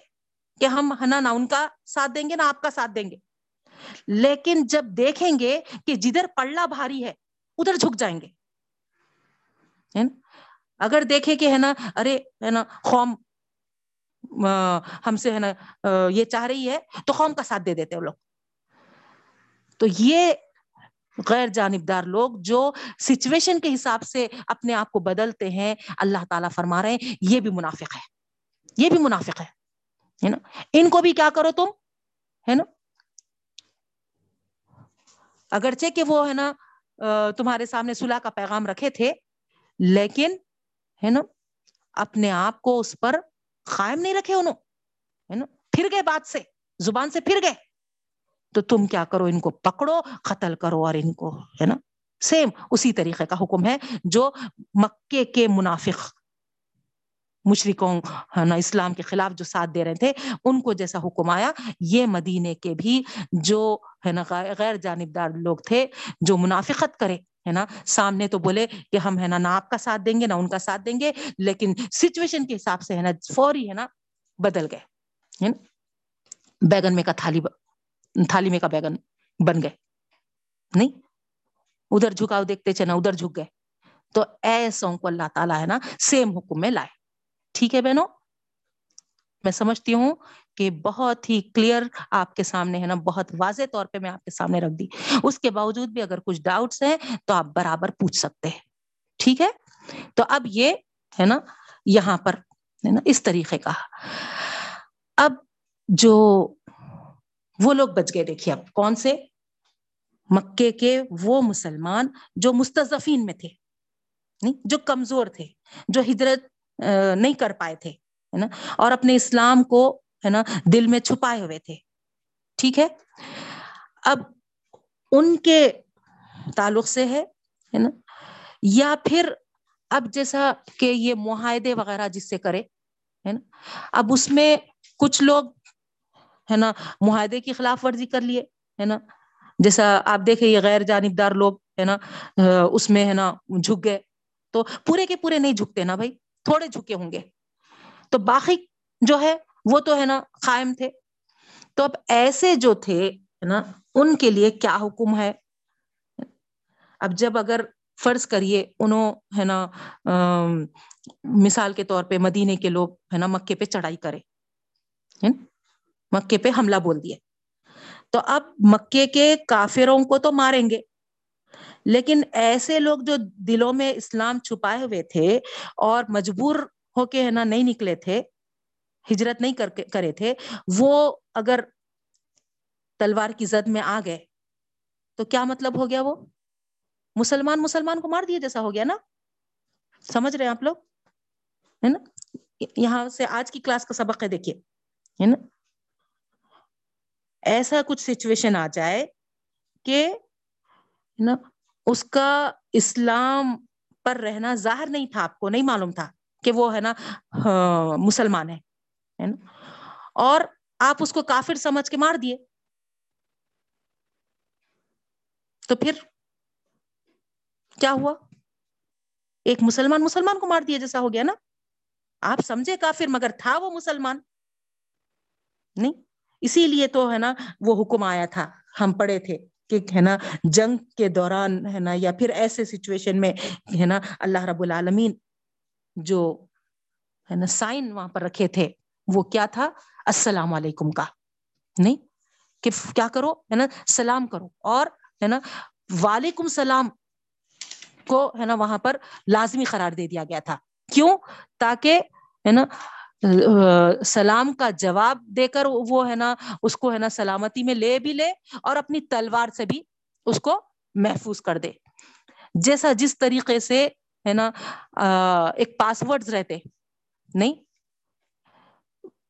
کہ ہم ہے نا نہ ان کا ساتھ دیں گے، نہ آپ کا ساتھ دیں گے۔ لیکن جب دیکھیں گے کہ جدھر پڑلا بھاری ہے، ادھر جھک جائیں گے۔ اگر دیکھے کہ ہے نا، ارے ہے نا قوم ہم سے ہے نا یہ چاہ رہی ہے تو قوم کا ساتھ دے دیتے وہ لوگ۔ تو یہ غیر جانبدار لوگ جو سچویشن کے حساب سے اپنے آپ کو بدلتے ہیں، اللہ تعالیٰ فرما رہے ہیں، یہ بھی منافق ہے۔ یہ بھی منافق ہے نا؟ ان کو بھی کیا کرو تم؟ ہے نا؟ اگرچہ کہ وہ ہے نا تمہارے سامنے صلح کا پیغام رکھے تھے، لیکن، ہے نا، اپنے آپ کو اس پر قائم نہیں رکھے انہوں، ہے نا؟ پھر گئے بات سے، زبان سے پھر گئے۔ تو تم کیا کرو، ان کو پکڑو، قتل کرو اور ان کو، ہے نا؟ سیم اسی طریقے کا حکم ہے جو مکے کے منافق مشرقوں نا، اسلام کے خلاف جو ساتھ دے رہے تھے، ان کو جیسا حکم آیا، یہ مدینے کے بھی جو، ہے نا غیر جانبدار لوگ تھے جو منافقت کرے۔ ہے نا؟ سامنے تو بولے کہ ہم ہے نا نہ آپ کا ساتھ دیں گے، نہ ان کا ساتھ دیں گے، لیکن سچویشن کے حساب سے ہے نا فوری ہے نا بدل گئے بیگن میں کا تھالی تھالی میں کا بیگن بن گئے۔ نہیں؟ ادھر جھکاؤ، دیکھتے چنا ادھر جھک گئے۔ تو ایسوں کو اللہ تعالیٰ ہے نا سیم حکم میں لائے۔ ٹھیک ہے بہنوں؟ میں سمجھتی ہوں کہ بہت ہی کلیئر آپ کے سامنے ہے نا، بہت واضح طور پہ میں آپ کے سامنے رکھ دی۔ اس کے باوجود بھی اگر کچھ ڈاؤٹس ہیں تو آپ برابر پوچھ سکتے ہیں۔ ٹھیک ہے؟ تو اب یہ ہے نا، یہاں پر ہے نا، اس طریقے کا۔ اب جو وہ لوگ بچ گئے، دیکھیے اب کون سے؟ مکے کے وہ مسلمان جو مستضفین میں تھے جو کمزور تھے، جو ہجرت نہیں کر پائے تھے نا، اور اپنے اسلام کو ہے نا، دل میں چھپائے ہوئے تھے۔ ٹھیک ہے؟ اب ان کے تعلق سے ہے نا؟ یا پھر اب جیسا کہ یہ معاہدے وغیرہ جس سے کرے، ہے نا؟ اب اس میں کچھ لوگ، ہے نا، معاہدے کی خلاف ورزی کر لیے، ہے نا؟ جیسا آپ دیکھیں، یہ غیر جانبدار لوگ، ہے نا اس میں، ہے نا، جھک گئے۔ تو پورے کے پورے نہیں جھکتے نا بھائی، تھوڑے جھکے ہوں گے۔ تو باقی جو ہے وہ تو ہے نا قائم تھے۔ تو اب ایسے جو تھے نا، ان کے لیے کیا حکم ہے؟ اب جب اگر فرض کریے انہوں ہے نا مثال کے طور پہ مدینے کے لوگ ہے نا مکے پہ چڑھائی کرے مکے پہ حملہ بول دیا تو اب مکے کے کافروں کو تو ماریں گے۔ لیکن ایسے لوگ جو دلوں میں اسلام چھپائے ہوئے تھے اور مجبور ہو کے ہے نا نہیں نکلے تھے ہجرت نہیں کر کرے تھے، وہ اگر تلوار کی زد میں آ گئے تو کیا مطلب ہو گیا وہ؟ مسلمان مسلمان کو مار دیا جیسا ہو گیا نا؟ سمجھ رہے ہیں آپ لوگ؟ ہے نا؟ یہاں سے آج کی کلاس کا سبق ہے، دیکھیے، ہے نا؟ ایسا کچھ سچویشن آ جائے کہ نا، اس کا اسلام پر رہنا ظاہر نہیں تھا، آپ کو نہیں معلوم تھا کہ وہ، ہے نا ہاں، مسلمان ہے۔ ہے نا؟ اور آپ اس کو کافر سمجھ کے مار دیے۔ تو پھر کیا ہوا؟ ایک مسلمان مسلمان کو مار دیا جیسا ہو گیا نا؟ آپ سمجھے کافر، مگر تھا وہ مسلمان۔ نہیں، اسی لیے تو ہے نا وہ حکم آیا تھا۔ ہم پڑھے تھے کہ ہے نا جنگ کے دوران ہے نا، یا پھر ایسے سچویشن میں ہے نا اللہ رب العالمین جو ہے نا سائن وہاں پر رکھے تھے۔ وہ کیا تھا؟ السلام علیکم کا۔ نہیں، کہ کیا کرو؟ ہے نا، سلام کرو۔ اور ہے نا، وعلیکم السلام کو ہے نا، وہاں پر لازمی قرار دے دیا گیا تھا۔ کیوں؟ تاکہ ہے نا، سلام کا جواب دے کر وہ ہے نا، اس کو ہے نا سلامتی میں لے بھی لے اور اپنی تلوار سے بھی اس کو محفوظ کر دے۔ جیسا جس طریقے سے ہے نا ایک پاسورڈ رہتے۔ نہیں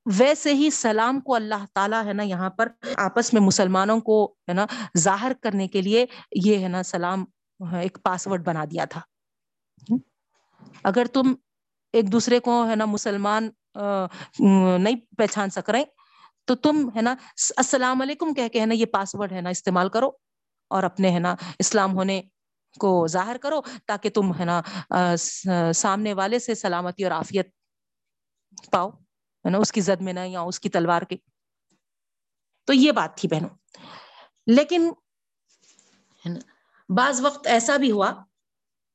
ویسے ہی سلام کو اللہ تعالیٰ ہے نا یہاں پر آپس میں مسلمانوں کو ہے نا ظاہر کرنے کے لیے یہ ہے نا سلام ایک پاسورڈ بنا دیا تھا۔ اگر تم ایک دوسرے کو ہے نا مسلمان نہیں پہچان سک رہے، تو تم ہے نا السلام علیکم کہہ کے ہے نا یہ پاسورڈ ہے نا استعمال کرو اور اپنے ہے نا اسلام ہونے کو ظاہر کرو تاکہ تم ہے نا سامنے والے سے سلامتی اور آفیت پاؤ۔ ہے نا، اس کی زد میں نہ، یا اس کی تلوار کی تو یہ بات تھی بہنوں۔ لیکن بعض وقت ایسا بھی ہوا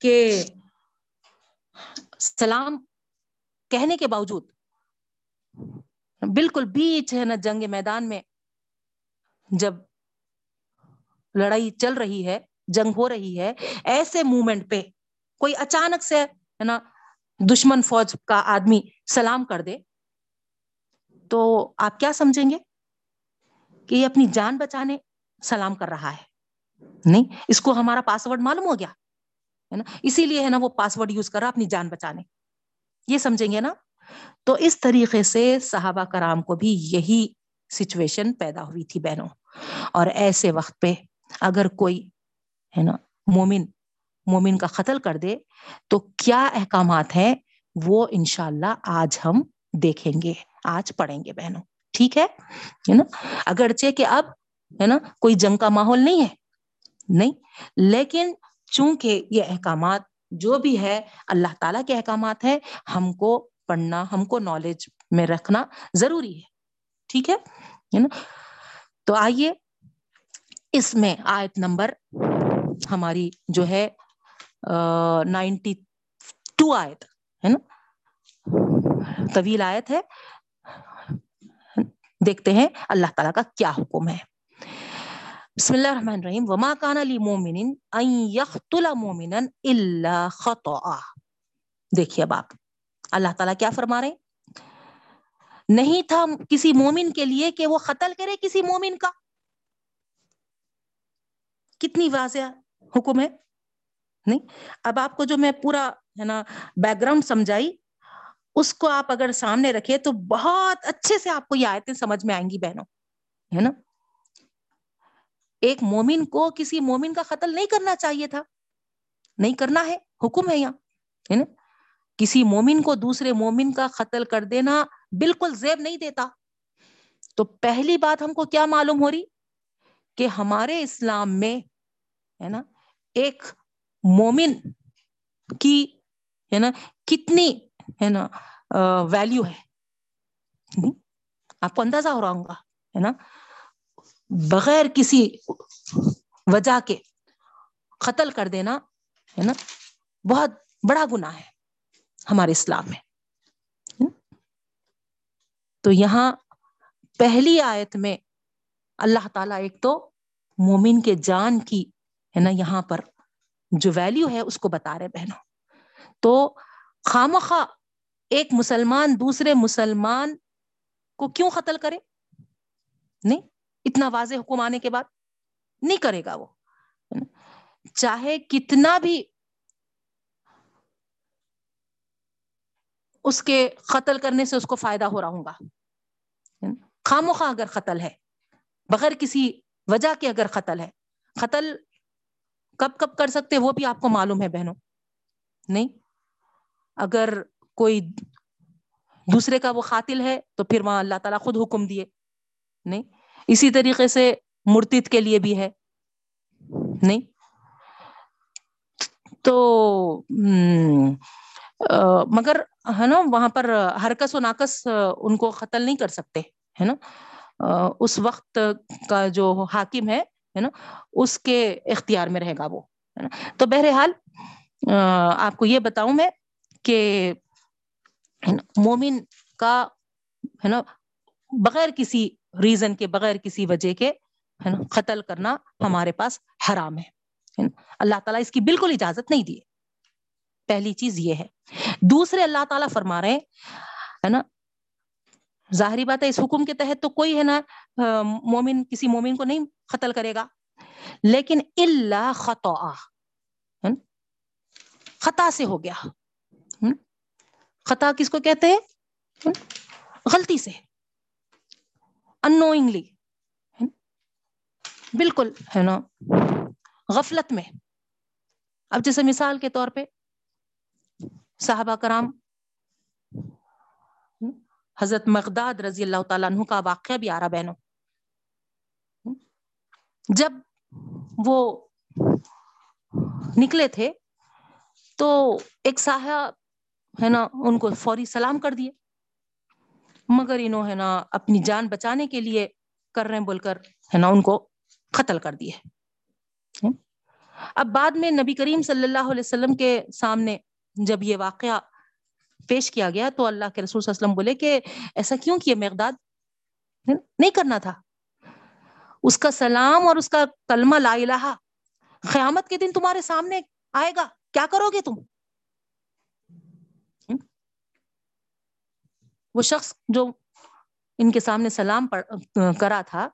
کہ سلام کہنے کے باوجود، بالکل بیچ، ہے نا، جنگ میدان میں جب لڑائی چل رہی ہے، جنگ ہو رہی ہے، ایسے مومنٹ پہ کوئی اچانک سے، ہے نا، دشمن فوج کا آدمی سلام کر دے تو آپ کیا سمجھیں گے کہ یہ اپنی جان بچانے سلام کر رہا ہے؟ نہیں، اس کو ہمارا پاسورڈ معلوم ہو گیا، ہے نا؟ اسی لیے ہے نا وہ پاسورڈ یوز کر رہا اپنی جان بچانے۔ یہ سمجھیں گے نا؟ تو اس طریقے سے صحابہ کرام کو بھی یہی سچویشن پیدا ہوئی تھی بہنوں۔ اور ایسے وقت پہ اگر کوئی، ہے نا، مومن مومن کا قتل کر دے تو کیا احکامات ہیں؟ وہ انشاءاللہ آج ہم دیکھیں گے، آج پڑھیں گے بہنوں، ٹھیک ہے؟ نا؟ اگرچہ کہ اب، ہے نا، کوئی جنگ کا ماحول نہیں ہے، نہیں، لیکن چونکہ یہ احکامات جو بھی ہے، اللہ تعالیٰ کے احکامات ہیں، ہم کو پڑھنا، ہم کو نالج میں رکھنا ضروری ہے، ٹھیک ہے؟ نا؟ تو آئیے اس میں آیت نمبر ہماری جو ہے نائنٹی ٹو آیت، ہے نا؟ طویل آیت ہے۔ دیکھتے ہیں اللہ تعالیٰ کا کیا حکم ہے۔ بسم اللہ الرحمن الرحیم۔ وما کان لی مومن ان یقتل مومنا خطا دیکھیے اب آپ، اللہ تعالیٰ کیا فرما رہے ہیں؟ نہیں تھا کسی مومن کے لیے کہ وہ قتل کرے کسی مومن کا؟ کتنی واضح حکم ہے؟ نہیں۔ اب آپ کو جو میں پورا ہے نا بیک گراؤنڈ سمجھائی اس کو آپ اگر سامنے رکھے تو بہت اچھے سے آپ کو یہ آیتیں سمجھ میں آئیں گی بہنوں، ہے نا؟ ایک مومن کو کسی مومن کا قتل نہیں کرنا چاہیے تھا، نہیں کرنا ہے، حکم ہے یہاں، ہے نا؟ کسی مومن کو دوسرے مومن کا قتل کر دینا بالکل زیب نہیں دیتا۔ تو پہلی بات ہم کو کیا معلوم ہو رہی؟ کہ ہمارے اسلام میں، ہے نا، ایک مومن کی، ہے نا، کتنی ہے نا ویلو ہے۔ آپ کو اندازہ ہو رہا ہوں گا ہے نا؟ بغیر کسی وجہ کے قتل کر دینا، ہے نا، بہت بڑا گنا ہے ہمارے اسلام میں۔ تو یہاں پہلی آیت میں اللہ تعالیٰ ایک تو مومن کے جان کی، ہے نا، یہاں پر جو ویلیو ہے، اس کو بتا رہے بہنوں۔ تو خامخواہ ایک مسلمان دوسرے مسلمان کو کیوں قتل کرے؟ نہیں، اتنا واضح حکم آنے کے بعد نہیں کرے گا وہ چاہے کتنا بھی اس کے قتل کرنے سے اس کو فائدہ ہو رہا ہوں گا خاموخواہ اگر قتل ہے، بغیر کسی وجہ کے اگر قتل ہے، قتل کب کب کر سکتے وہ بھی آپ کو معلوم ہے بہنوں، نہیں؟ اگر کوئی دوسرے کا وہ قاتل ہے تو پھر وہاں اللہ تعالیٰ خود حکم دیے۔ نہیں، اسی طریقے سے مرتد کے لیے بھی ہے۔ نہیں، تو مگر ہے نا، وہاں پر ہرکس و ناکس ان کو قتل نہیں کر سکتے، ہے نا۔ اس وقت کا جو حاکم ہے نا، اس کے اختیار میں رہے گا وہ، ہے نا۔ تو بہرحال آپ کو یہ بتاؤں میں کہ مومن کا، ہے نا، بغیر کسی ریزن کے، بغیر کسی وجہ کے، ہے نا، قتل کرنا ہمارے پاس حرام ہے اللہ تعالیٰ اس کی بالکل اجازت نہیں دیے۔ پہلی چیز یہ ہے۔ دوسرے، اللہ تعالیٰ فرما رہے ہے نا، ظاہری بات ہے، اس حکم کے تحت تو کوئی، ہے نا، مومن، کسی مومن کو نہیں قتل کرے گا، لیکن اللہ خطا خطا سے ہو گیا خطا کس کو کہتے ہیں؟ غلطی سے۔ انوئنگلی بالکل، ہے نا؟ غفلت میں۔ اب جیسے مثال کے طور پہ صحابہ کرام، حضرت مقداد رضی اللہ تعالیٰ عنہ کا واقعہ بھی آ رہا بہنوں جب وہ نکلے تھے تو ایک صاحب ہے نا، ان کو فوری سلام کر دیے۔ مگر انہوں ہے نا اپنی جان بچانے کے لیے کر رہے ہیں، بول کر ہے نا ان کو قتل کر دیے۔ اب بعد میں نبی کریم صلی اللہ علیہ وسلم کے سامنے جب یہ واقعہ پیش کیا گیا تو اللہ کے رسول صلی اللہ علیہ وسلم بولے کہ ایسا کیوں کیا مقداد؟ نہیں کرنا تھا۔ اس کا سلام اور اس کا کلمہ لا الہ، قیامت کے دن تمہارے سامنے آئے گا۔ کیا کرو گے تم؟ وہ شخص جو ان کے سامنے سلام کرا تھا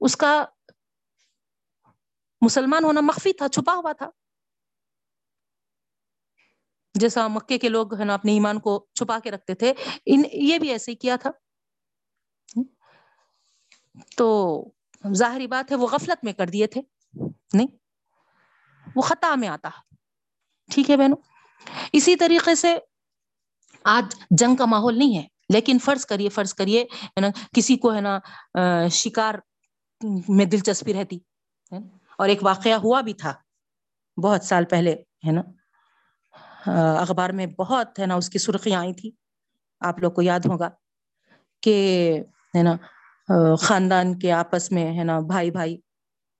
اس کا مسلمان ہونا مخفی تھا، چھپا ہوا تھا۔ جیسا مکے کے لوگ، ہے نا، اپنے ایمان کو چھپا کے رکھتے تھے، ان، یہ بھی ایسے ہی کیا تھا۔ تو ظاہری بات ہے، وہ غفلت میں کر دیے تھے۔ نہیں، وہ خطا میں آتا۔ ٹھیک ہے بہنوں؟ اسی طریقے سے آج جنگ کا ماحول نہیں ہے، لیکن فرض کریے فرض کریے، ہے نا، کسی کو، ہے نا شکار میں دلچسپی رہتی اور ایک واقعہ ہوا بھی تھا بہت سال پہلے، ہے نا اخبار میں بہت، ہے نا، اس کی سرخیاں آئی تھی آپ لوگ کو یاد ہوگا کہ، ہے نا خاندان کے آپس میں، ہے نا، بھائی بھائی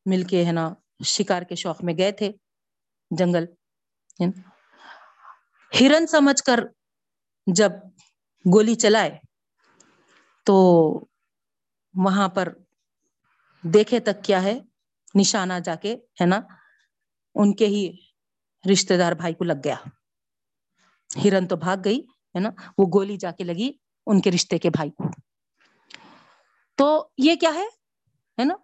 مل کے، ہے نا، شکار کے شوق میں گئے تھے جنگل ہرن سمجھ کر جب گولی چلائے تو وہاں پر دیکھے تک کیا ہے، نشانہ جا کے، ہے نا، ان کے ہی رشتے دار بھائی کو لگ گیا۔ ہرن تو بھاگ گئی، ہے نا، وہ گولی جا کے لگی ان کے رشتے کے بھائی کو۔ تو یہ کیا ہے؟ ہے نا،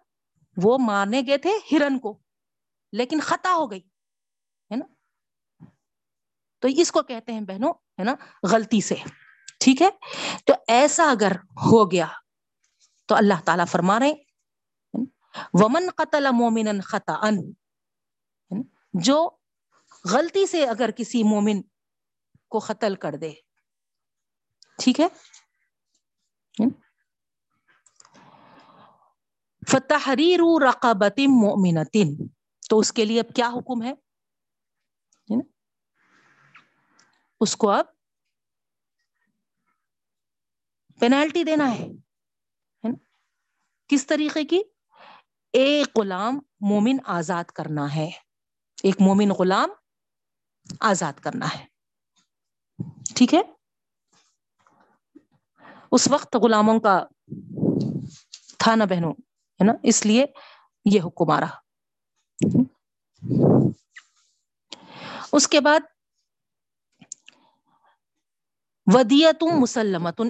وہ مارنے گئے تھے ہرن کو، لیکن خطا ہو گئی، ہے نا۔ تو اس کو کہتے ہیں بہنوں ہے نا، غلطی سے، ٹھیک ہے؟ تو ایسا اگر ہو گیا تو اللہ تعالی فرما رہے ومن قتل مومن خطا جو غلطی سے اگر کسی مومن کو قتل کر دے، ٹھیک ہے؟ فتحریر رقبت مومنتن تو اس کے لیے اب کیا حکم ہے؟ اس کو اب پینالٹی دینا ہے کس طریقے کی؟ ایک غلام مومن آزاد کرنا ہے۔ ایک مومن غلام آزاد کرنا ہے۔ ٹھیک ہے؟ اس وقت غلاموں کا تھا نا بہنوں، ہے نا؟ اس لیے یہ حکم آ رہا۔ اس کے بعد ودیت مسلمت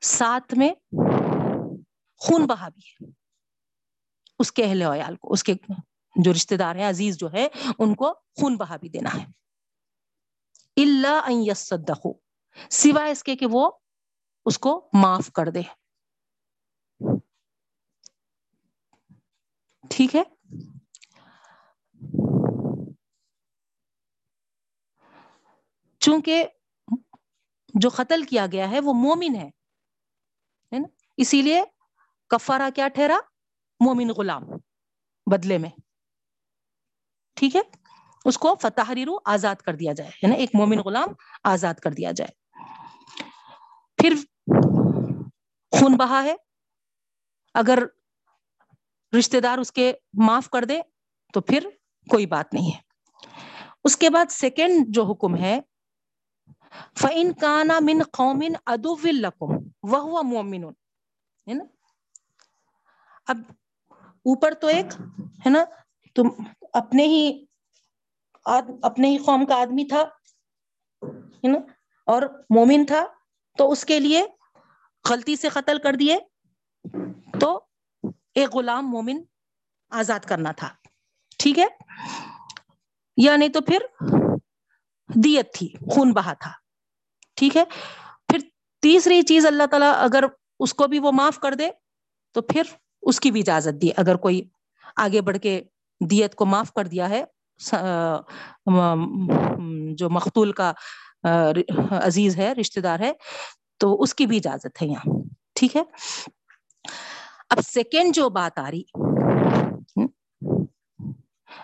ساتھ میں خون بہا بھی ہے۔ اس کے اہل ویال کو، اس کے جو رشتے دار ہیں، عزیز جو ہے ان کو خون بہا بھی دینا ہے۔ اللہ یصدقو۔ سوائے اس کے کہ وہ اس کو معاف کر دے۔ ٹھیک ہے؟ چونکہ جو قتل کیا گیا ہے وہ مومن ہے نا؟ اسی لیے کفارہ کیا ٹھہرا؟ مومن غلام بدلے میں۔ ٹھیک ہے؟ اس کو فتح ریرو آزاد کر دیا جائے، ہے نا؟ ایک مومن غلام آزاد کر دیا جائے۔ پھر خون بہا ہے۔ اگر رشتے دار اس کے معاف کر دے تو پھر کوئی بات نہیں ہے۔ اس کے بعد سیکنڈ جو حکم ہے فَإِن كَانَ مِن قَوْمٍ أَدُوٍ لَكُمْ وَهُوَ مُؤْمِنٌ ہے نا؟ اب اوپر تو ایک ہے نا، تم اپنے ہی اپنے ہی قوم کا آدمی تھا ہے نا، اور مومن تھا، تو اس کے لیے غلطی سے قتل کر دیے، تو ایک غلام مومن آزاد کرنا تھا۔ ٹھیک ہے؟ یا نہیں تو پھر دیت تھی، خون بہا تھا۔ ٹھیک ہے؟ پھر تیسری چیز اللہ تعالیٰ اگر اس کو بھی وہ معاف کر دے، تو پھر اس کی بھی اجازت دی۔ اگر کوئی آگے بڑھ کے دیت کو معاف کر دیا ہے جو مختول کا عزیز ہے رشتے دار ہے، تو اس کی بھی اجازت ہے یہاں۔ ٹھیک ہے؟ اب سیکنڈ جو بات آ رہی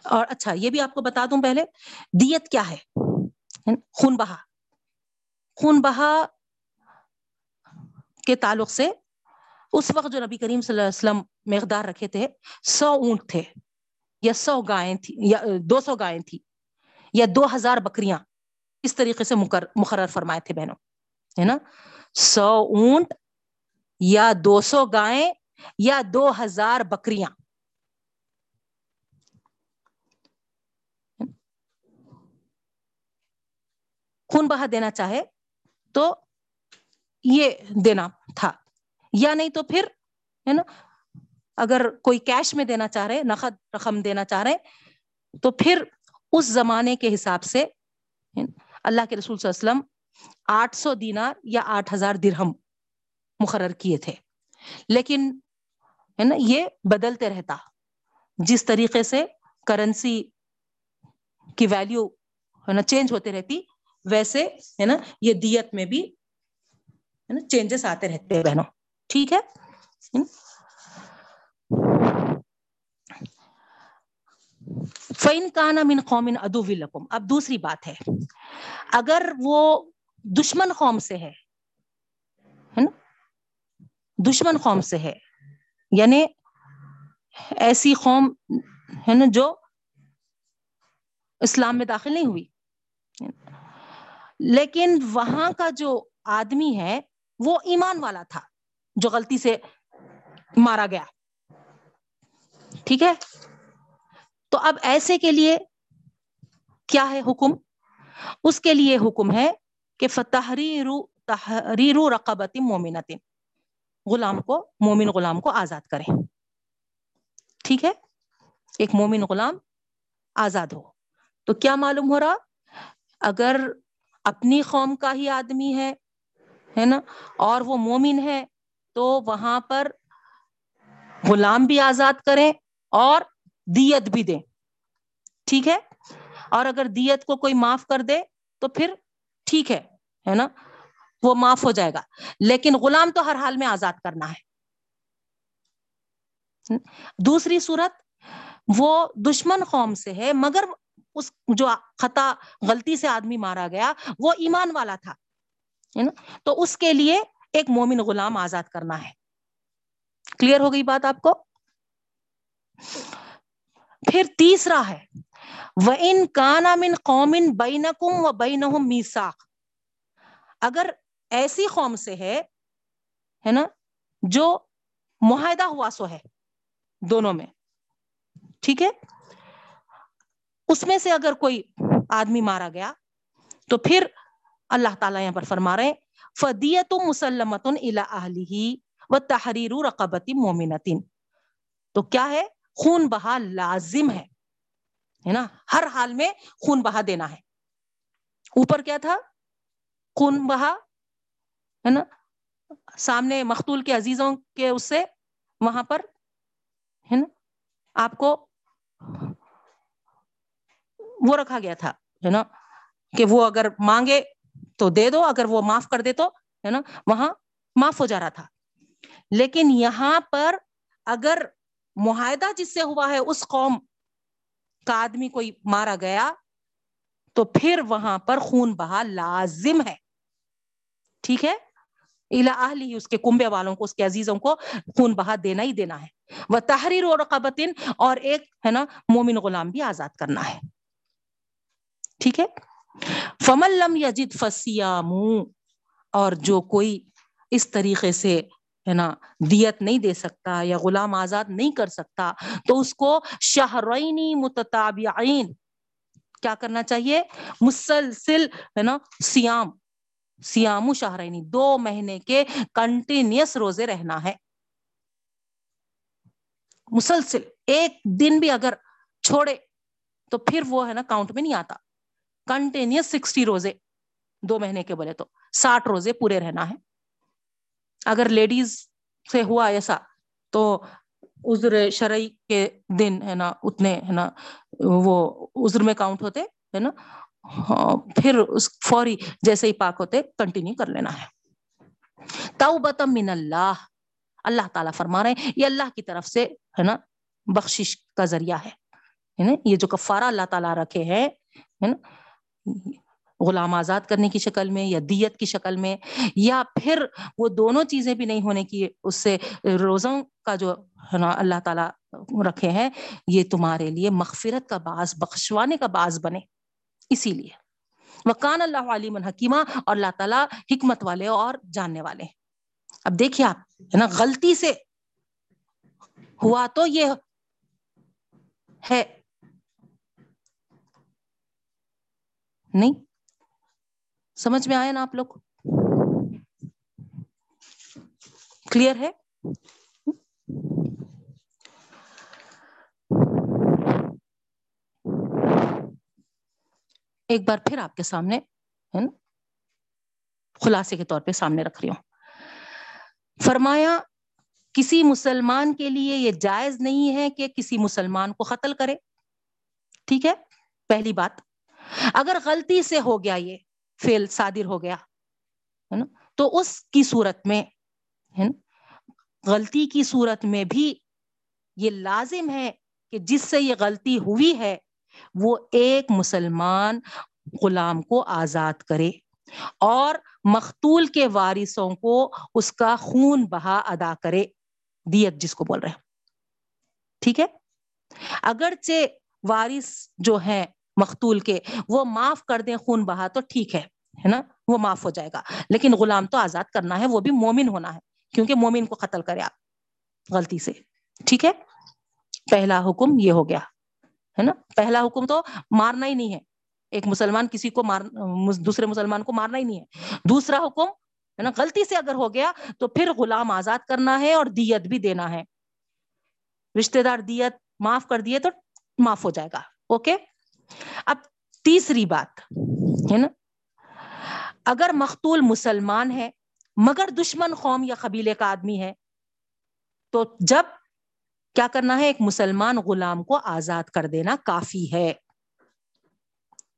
اور اچھا یہ بھی آپ کو بتا دوں پہلے۔ دیت کیا ہے؟ یعنی خون بہا۔ خون بہا کے تعلق سے اس وقت جو نبی کریم صلی اللہ علیہ وسلم مقدار رکھے تھے، سو اونٹ تھے یا سو گائیں تھی، یا دو سو گائیں تھی، یا دو ہزار بکریاں۔ اس طریقے سے مقرر فرمائے تھے بہنوں، ہے نا؟ سو اونٹ یا دو سو گائیں یا دو ہزار بکریاں۔ خون بہا دینا چاہے تو یہ دینا تھا۔ یا نہیں تو پھر، ہے نا، اگر کوئی کیش میں دینا چاہ رہے، نقد رقم دینا چاہ رہے، تو پھر اس زمانے کے حساب سے اللہ کے رسول صلی اللہ علیہ وسلم آٹھ سو دینار یا آٹھ ہزار درہم مقرر کیے تھے۔ لیکن، ہے نا، یہ بدلتے رہتا۔ جس طریقے سے کرنسی کی ویلیو ہے نا چینج ہوتے رہتی ویسے، ہے نا، یہ دیت میں بھی، ہے نا چینجز آتے رہتے ہیں بہنوں۔ ٹھیک ہے؟ فین کانا من قومن ادو لکم اب دوسری بات ہے۔ اگر وہ دشمن قوم سے ہے نا، دشمن قوم سے ہے یعنی ایسی قوم، ہے نا، جو اسلام میں داخل نہیں ہوئی۔ لیکن وہاں کا جو آدمی ہے، وہ ایمان والا تھا جو غلطی سے مارا گیا۔ ٹھیک ہے؟ تو اب ایسے کے لیے کیا ہے حکم؟ اس کے لیے حکم ہے کہ فتحریرو تحریرو رقبت مومنت غلام کو، مومن غلام کو آزاد کریں۔ ٹھیک ہے؟ ایک مومن غلام آزاد ہو۔ تو کیا معلوم ہو رہا؟ اگر اپنی قوم کا ہی آدمی ہے ہے نا؟ اور وہ مومن ہے تو وہاں پر غلام بھی آزاد کریں اور دیت بھی دیں۔ ٹھیک ہے؟ اور اگر دیت کو کوئی معاف کر دے تو پھر ٹھیک ہے ہے نا؟ وہ معاف ہو جائے گا۔ لیکن غلام تو ہر حال میں آزاد کرنا ہے۔ دوسری صورت، وہ دشمن قوم سے ہے، مگر اس جو خطا غلطی سے آدمی مارا گیا، وہ ایمان والا تھا تو اس کے لیے ایک مومن غلام آزاد کرنا ہے۔ کلیئر ہو گئی بات آپ کو؟ پھر تیسرا ہے وہ ان کانا من قومن بین و اگر ایسی قوم سے ہے ہے نا، جو معاہدہ ہوا سو ہے دونوں میں، ٹھیک ہے؟ اس میں سے اگر کوئی آدمی مارا گیا تو پھر اللہ تعالیٰ یہاں پر فرما رہے فدیت مسلمت وہ تحریر رقبتی مومنتین تو کیا ہے؟ خون بہا لازم ہے نا؟ ہر حال میں خون بہا دینا ہے۔ اوپر کیا تھا؟ خون بہا، ہے نا؟ سامنے مختول کے عزیزوں کے اس سے، وہاں پر، ہے نا؟ آپ کو وہ رکھا گیا تھا ہے نا کہ وہ اگر مانگے تو دے دو، اگر وہ معاف کر دے تو ہے نا وہاں معاف ہو جا رہا تھا۔ لیکن یہاں پر اگر معاہدہ جس سے ہوا ہے، اس قوم کا آدمی کوئی مارا گیا، تو پھر وہاں پر خون بہا لازم ہے۔ ٹھیک ہے؟ اہلی، اس کے کنبے والوں کو، اس کے عزیزوں کو خون بہا دینا ہی دینا ہے۔ وہ تحریر اور رقبتن اور ایک، ہے نا، مومن غلام بھی آزاد کرنا ہے۔ ٹھیک ہے؟ فمل لم یجد فسیام اور جو کوئی اس طریقے سے ہے نا، دیت نہیں دے سکتا یا غلام آزاد نہیں کر سکتا، تو اس کو شہرینی متتابعین کیا کرنا چاہیے؟ مسلسل ہے نا سیام سیام شہرینی دو مہینے کے کنٹینیوس روزے رہنا ہے۔ مسلسل، ایک دن بھی اگر چھوڑے تو پھر وہ ہے نا کاؤنٹ میں نہیں آتا۔ کنٹینیوس سکسٹی روزے، دو مہینے کے بولے تو، ساٹھ روزے پورے رہنا ہے۔ اگر لیڈیز سے ہوا ایسا تو عذر شرعی کے دن، ہے نا، اتنے، ہے نا، وہ عذر میں کاؤنٹ ہوتے، ہے نا ہاں، پھر اس فوری جیسے ہی پاک ہوتے کنٹینیو کر لینا ہے۔ توبتم من اللہ۔ اللہ تعالیٰ فرما رہے ہیں، یہ اللہ کی طرف سے، ہے نا، بخشش کا ذریعہ ہے۔ یہ جو کفارہ اللہ تعالیٰ رکھے ہیں غلام آزاد کرنے کی شکل میں یا دیت کی شکل میں، یا پھر وہ دونوں چیزیں بھی نہیں ہونے کی، اس سے روزوں کا جو اللہ تعالیٰ رکھے ہیں، یہ تمہارے لیے مغفرت کا باعث، بخشوانے کا باعث بنے۔ اسی لیے۔ مکان اللہ علیم حکیمہ اور اللہ تعالیٰ حکمت والے اور جاننے والے اب دیکھیے آپ، ہے نا، غلطی سے ہوا تو یہ ہے نہیں؟ سمجھ میں آیا نا آپ لوگ؟ کلیئر ہے؟ ایک بار پھر آپ کے سامنے، ہے نا؟ خلاصے کے طور پہ سامنے رکھ رہی ہوں۔ فرمایا، کسی مسلمان کے لیے یہ جائز نہیں ہے کہ کسی مسلمان کو قتل کرے۔ ٹھیک ہے؟ پہلی بات۔ اگر غلطی سے ہو گیا یہ فیل صادر ہو گیا، ہے نا؟ تو اس کی صورت میں، ہے نا؟ غلطی کی صورت میں بھی یہ لازم ہے کہ جس سے یہ غلطی ہوئی ہے، وہ ایک مسلمان غلام کو آزاد کرے اور مختول کے وارثوں کو اس کا خون بہا ادا کرے۔ دیت جس کو بول رہے ہیں ٹھیک ہے؟ اگرچہ وارث جو ہے مختول کے، وہ معاف کر دیں خون بہا تو ٹھیک ہے ہے نا؟ وہ معاف ہو جائے گا۔ لیکن غلام تو آزاد کرنا ہے، وہ بھی مومن ہونا ہے، کیونکہ مومن کو قتل کرے آپ، غلطی سے۔ ٹھیک ہے؟ پہلا حکم یہ ہو گیا، ہے نا؟ پہلا حکم تو مارنا ہی نہیں ہے۔ ایک مسلمان کسی کو مار، دوسرے مسلمان کو مارنا ہی نہیں ہے۔ دوسرا حکم، ہے نا؟ غلطی سے اگر ہو گیا تو پھر غلام آزاد کرنا ہے اور دیت بھی دینا ہے۔ رشتے دار دیت معاف کر دیے تو معاف ہو جائے گا۔ اوکے؟ اب تیسری بات، ہے نا؟ اگر مختول مسلمان ہے، مگر دشمن قوم یا قبیلے کا آدمی ہے، تو جب کیا کرنا ہے، ایک مسلمان غلام کو آزاد کر دینا کافی ہے۔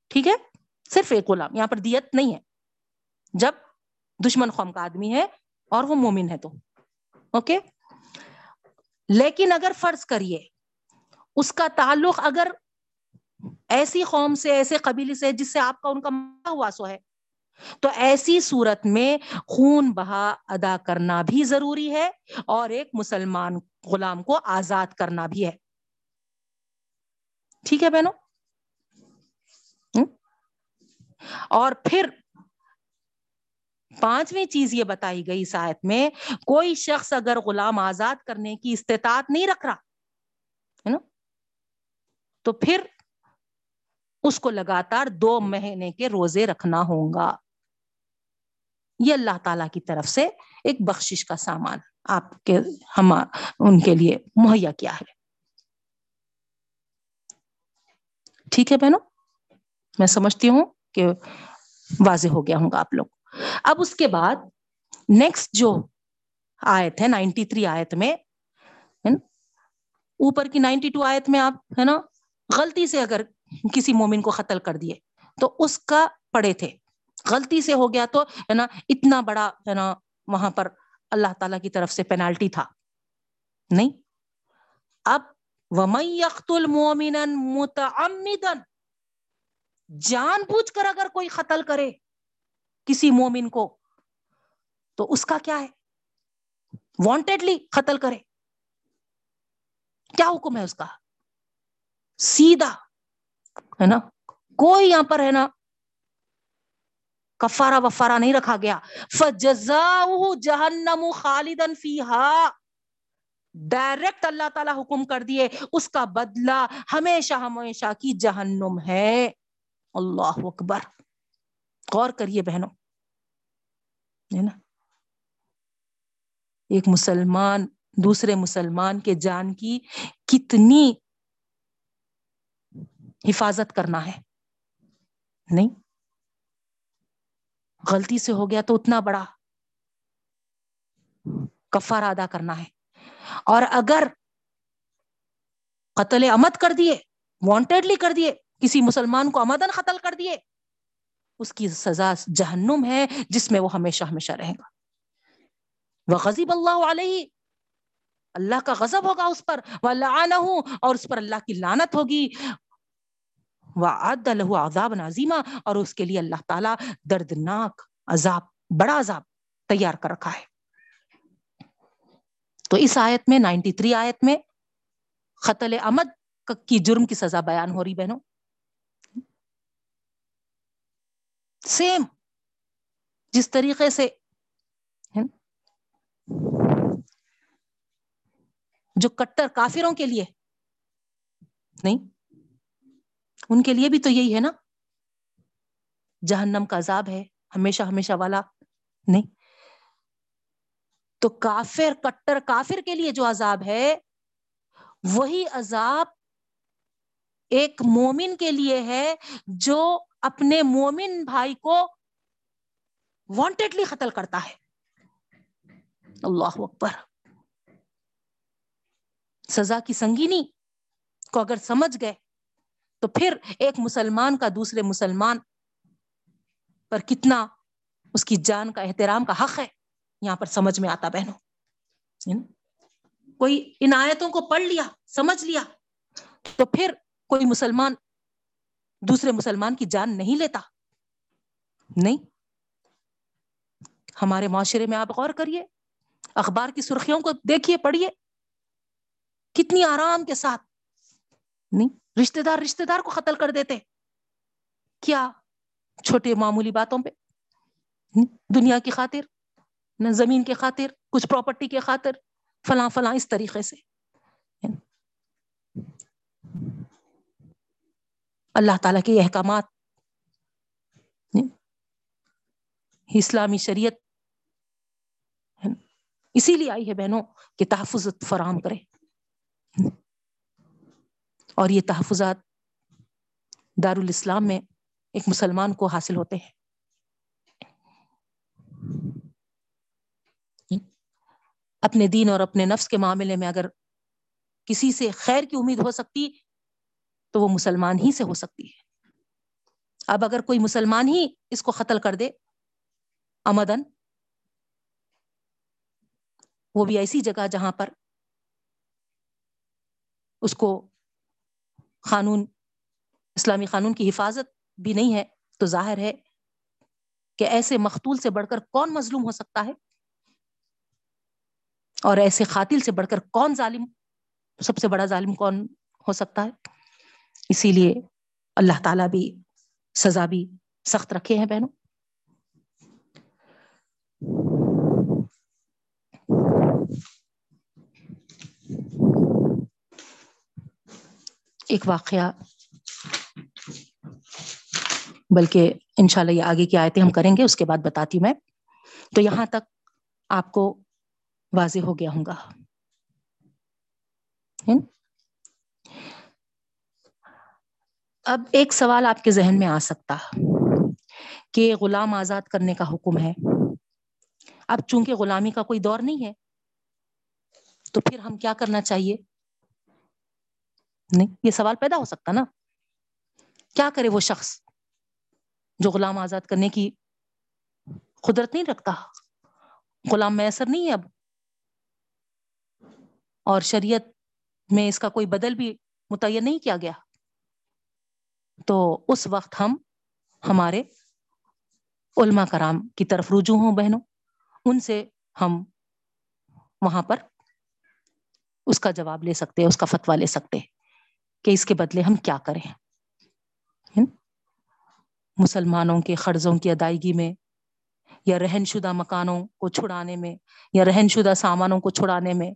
ٹھیک ہے؟ صرف ایک غلام، یہاں پر دیت نہیں ہے۔ جب دشمن قوم کا آدمی ہے اور وہ مومن ہے تو۔ اوکے؟ لیکن اگر فرض کریے، اس کا تعلق اگر ایسی قوم سے، ایسے قبیلے سے، جس سے آپ کا ان کا ہوا سو ہے تو ایسی صورت میں خون بہا ادا کرنا بھی ضروری ہے اور ایک مسلمان غلام کو آزاد کرنا بھی ہے۔ ٹھیک ہے بہنوں؟ اور پھر پانچویں چیز یہ بتائی گئی سائت میں، کوئی شخص اگر غلام آزاد کرنے کی استطاعت نہیں رکھ رہا، ہے نا؟ تو پھر اس کو لگاتار دو مہینے کے روزے رکھنا ہوگا یہ اللہ تعالی کی طرف سے ایک بخشش کا سامان آپ کے ہم ان کے لیے مہیا کیا ہے۔ ٹھیک ہے بہنوں؟ میں سمجھتی ہوں کہ واضح ہو گیا ہوں گا آپ لوگ۔ اب اس کے بعد نیکسٹ جو آیت ہے نائنٹی تھری آیت میں اوپر کی نائنٹی ٹو آیت میں آپ ہے نا؟ غلطی سے اگر کسی مومن کو قتل کر دیے۔ تو اس کا پڑے تھے۔ غلطی سے ہو گیا تو، ہے نا، اتنا بڑا، ہے نا، وہاں پر اللہ تعالی کی طرف سے پینالٹی تھا۔ نہیں۔ اب جان بوجھ کر اگر کوئی قتل کرے کسی مومن کو، تو اس کا کیا ہے؟ وانٹیڈلی قتل کرے۔ کیا حکم ہے اس کا؟ سیدھا ہے نا؟ کوئی یہاں پر ہے نا کفارا وفارا نہیں رکھا گیا۔ فجزا جہنم خالدن فیحا ڈائریکٹ اللہ تعالی حکم کر دیے۔ اس کا بدلہ ہمیشہ ہمیشہ کی جہنم ہے۔ اللہ اکبر۔ غور کریے بہنوں۔ ہے نا؟ ایک مسلمان، دوسرے مسلمان کے جان کی کتنی حفاظت کرنا ہے۔ نہیں۔ غلطی سے ہو گیا تو اتنا بڑا کفار ادا کرنا ہے۔ اور اگر قتل امد کر دیے، وانٹیڈلی کر دیے، کسی مسلمان کو امدن قتل کر دیے، اس کی سزا جہنم ہے، جس میں وہ ہمیشہ ہمیشہ رہے گا۔ وہ غزیب اللہ علیہ۔ اللہ کا غضب ہوگا اس پر۔ وہ اور اس پر اللہ کی لانت ہوگی۔ وہ عذاب نازیمہ اور اس کے لیے اللہ تعالیٰ دردناک عذاب، بڑا عذاب تیار کر رکھا ہے۔ تو اس آیت میں، نائنٹی تھری آیت میں قتل امد کی جرم کی سزا بیان ہو رہی بہنوں۔ سیم جس طریقے سے جو کٹر کافروں کے لیے، نہیں؟ ان کے لیے بھی تو یہی ہے نا۔ جہنم کا عذاب ہے، ہمیشہ ہمیشہ والا۔ نہیں۔ تو کافر، کٹر کافر کے لیے جو عذاب ہے، وہی عذاب ایک مومن کے لیے ہے جو اپنے مومن بھائی کو وانٹیڈلی قتل کرتا ہے۔ اللہ اکبر۔ سزا کی سنگینی کو اگر سمجھ گئے تو پھر ایک مسلمان کا دوسرے مسلمان پر کتنا اس کی جان کا احترام کا حق ہے، یہاں پر سمجھ میں آتا بہنوں۔ کوئی ان آیتوں کو پڑھ لیا، سمجھ لیا، تو پھر کوئی مسلمان دوسرے مسلمان کی جان نہیں لیتا۔ نہیں، ہمارے معاشرے میں آپ غور کریے، اخبار کی سرخیوں کو دیکھیے، پڑھیے، کتنی آرام کے ساتھ۔ نہیں رشتے دار رشتے دار کو قتل کر دیتے۔ کیا چھوٹے معمولی باتوں پہ؟ دنیا کی خاطر، نہ زمین کے خاطر، کچھ پراپرٹی کے خاطر، فلاں فلاں اس طریقے سے۔ اللہ تعالی کے احکامات۔ اسلامی شریعت اسی لیے آئی ہے بہنوں کہ تحفظ فراہم کرے۔ اور یہ تحفظات دارالاسلام میں ایک مسلمان کو حاصل ہوتے ہیں۔ اپنے دین اور اپنے نفس کے معاملے میں اگر کسی سے خیر کی امید ہو سکتی تو وہ مسلمان ہی سے ہو سکتی ہے۔ اب اگر کوئی مسلمان ہی اس کو قتل کر دے امدن، وہ بھی ایسی جگہ جہاں پر اس کو قانون اسلامی قانون کی حفاظت بھی نہیں ہے تو ظاہر ہے کہ ایسے مختول سے بڑھ کر کون مظلوم ہو سکتا ہے؟ اور ایسے قاتل سے بڑھ کر کون ظالم، سب سے بڑا ظالم کون ہو سکتا ہے؟ اسی لیے اللہ تعالیٰ بھی سزا بھی سخت رکھے ہیں بہنوں۔ ایک واقعہ، بلکہ انشاءاللہ یہ آگے کی آیتیں ہم کریں گے، اس کے بعد بتاتی میں۔ تو یہاں تک آپ کو واضح ہو گیا ہوں گا۔ اب ایک سوال آپ کے ذہن میں آ سکتا کہ غلام آزاد کرنے کا حکم ہے۔ اب چونکہ غلامی کا کوئی دور نہیں ہے، تو پھر ہم کیا کرنا چاہیے؟ نہیں، یہ سوال پیدا ہو سکتا نا۔ کیا کرے وہ شخص جو غلام آزاد کرنے کی قدرت نہیں رکھتا؟ غلام میسر نہیں ہے اب۔ اور شریعت میں اس کا کوئی بدل بھی متعین نہیں کیا گیا۔ تو اس وقت ہم، ہمارے علماء کرام کی طرف رجوع ہوں بہنوں۔ ان سے ہم وہاں پر اس کا جواب لے سکتے اس کا فتوا لے سکتے کہ اس کے بدلے ہم کیا کریں؟ مسلمانوں کے قرضوں کی ادائیگی میں یا رہن شدہ مکانوں کو چھڑانے میں یا رہن شدہ سامانوں کو چھڑانے میں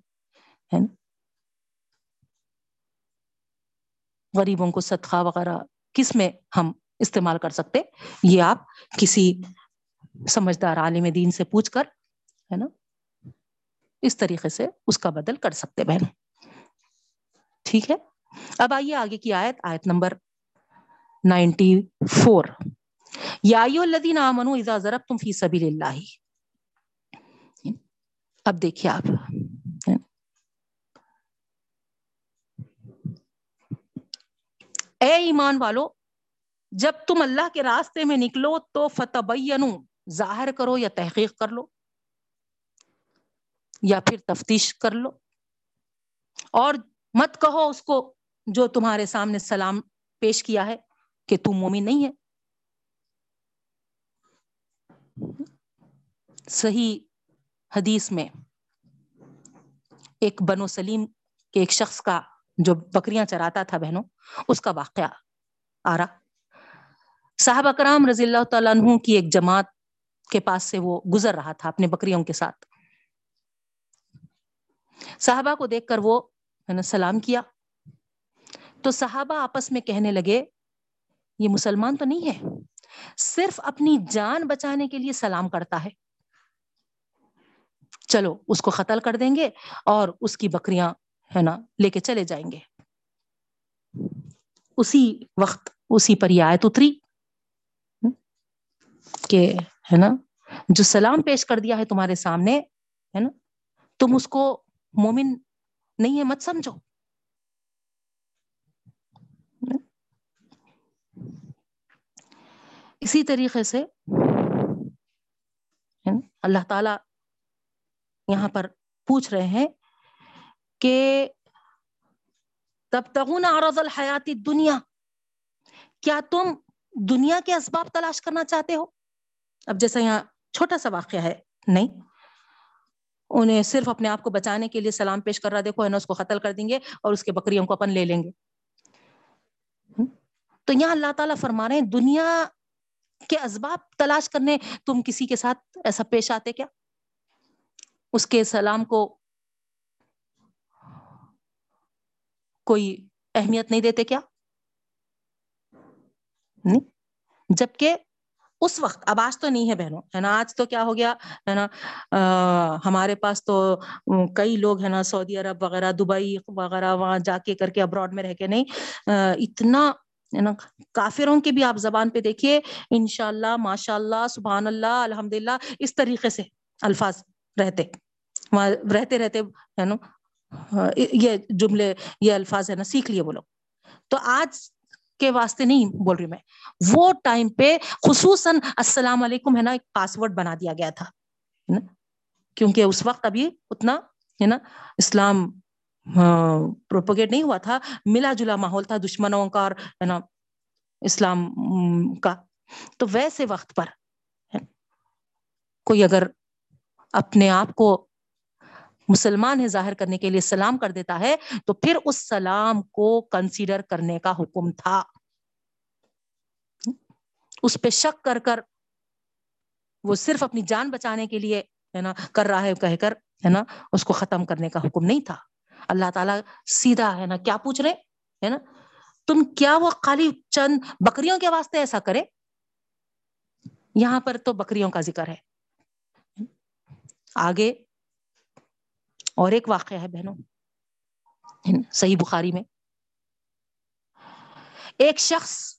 غریبوں کو صدقہ وغیرہ کس میں ہم استعمال کر سکتے؟ یہ آپ کسی سمجھدار عالم دین سے پوچھ کر، ہے نا؟ اس طریقے سے اس کا بدل کر سکتے بہن۔ ٹھیک ہے؟ اب آئیے آگے کی آیت آیت نمبر نائنٹی فور۔ یا الذین آمنوا اذا ضربتم فی سبیل اللہ۔ اب دیکھیے آپ۔ اے ایمان والو، جب تم اللہ کے راستے میں نکلو تو فتح ظاہر کرو یا تحقیق کر لو، یا پھر تفتیش کر لو۔ اور مت کہو اس کو جو تمہارے سامنے سلام پیش کیا ہے کہ تم مومن نہیں ہے۔ صحیح حدیث میں ایک بنو سلیم کے ایک شخص کا جو بکریاں چراتا تھا بہنوں، اس کا واقعہ آ رہا۔ صاحب اکرام رضی اللہ تعالیٰ عنہ کی ایک جماعت کے پاس سے وہ گزر رہا تھا اپنے بکریوں کے ساتھ۔ صحابہ کو دیکھ کر وہ یعنی سلام کیا۔ تو صحابہ آپس میں کہنے لگے، یہ مسلمان تو نہیں ہے، صرف اپنی جان بچانے کے لیے سلام کرتا ہے۔ چلو، اس کو قتل کر دیں گے اور اس کی بکریاں، ہے نا، لے کے چلے جائیں گے۔ اسی وقت، اسی پر یہ آیت اتری کہ، ہے نا، جو سلام پیش کر دیا ہے تمہارے سامنے، ہے نا، تم اس کو مومن نہیں ہے، مت سمجھو۔ اسی طریقے سے اللہ تعالی یہاں پر پوچھ رہے ہیں کہ تب تغون عرض الحیاتی دنیا کیا تم دنیا کے اسباب تلاش کرنا چاہتے ہو؟ اب جیسا یہاں چھوٹا سا واقعہ ہے، نہیں۔ انہیں صرف اپنے آپ کو بچانے کے لیے سلام پیش کر رہا دیکھو ہے نا اس کو قتل کر دیں گے اور اس کے بکریوں کو اپن لے لیں گے۔ تو یہاں اللہ تعالیٰ فرما رہے ہیں، دنیا کے اسباب تلاش کرنے، تم کسی کے ساتھ ایسا پیش آتے کیا؟ اس کے سلام کو کوئی اہمیت نہیں دیتے کیا؟ جبکہ اس وقت، اب آج تو نہیں ہے بہنوں، ہے نا؟ آج تو کیا ہو گیا، ہے نا؟ ہمارے پاس تو کئی لوگ، ہے نا، سعودی عرب وغیرہ، دبئی وغیرہ، وہاں جا کے کر کے ابراڈ میں رہ کے نہیں اتنا ہے نا؟ کافروں کی بھی آپ زبان پہ دیکھیے ان شاء اللہ ماشاء اللہ سبحان اللہ الحمد للہ اس طریقے سے الفاظ رہتے رہتے رہتے، ہے نا؟ یہ جملے، یہ الفاظ ہے نا، سیکھ لیے وہ لوگ۔ تو آج کے واسطے نہیں بول رہی میں، وہ ٹائم پہ خصوصاً السلام علیکم ہے نا، ایک پاسورڈ بنا دیا گیا تھا کیونکہ اس وقت ابھی اتنا، ہے نا، اسلام پروپوگیٹ نہیں ہوا تھا، ملا جلا ماحول تھا، دشمنوں کا اور، ہے نا، اسلام کا۔ تو ویسے وقت پر، کوئی اگر اپنے آپ کو مسلمان ہے ظاہر کرنے کے لیے سلام کر دیتا ہے، تو پھر اس سلام کو کنسیڈر کرنے کا حکم تھا۔ اس پہ شک کر کر، وہ صرف اپنی جان بچانے کے لیے، ہے نا، کر رہا ہے، کہہ کر، ہے نا، اس کو ختم کرنے کا حکم نہیں تھا۔ اللہ تعالیٰ سیدھا ہے نا، کیا پوچھ رہے؟ ہے نا؟ تم کیا وہ خالی چند بکریوں کے واسطے ایسا کرے؟ یہاں پر تو بکریوں کا ذکر ہے۔ آگے اور ایک واقعہ ہے بہنوں صحیح بخاری میں۔ ایک شخص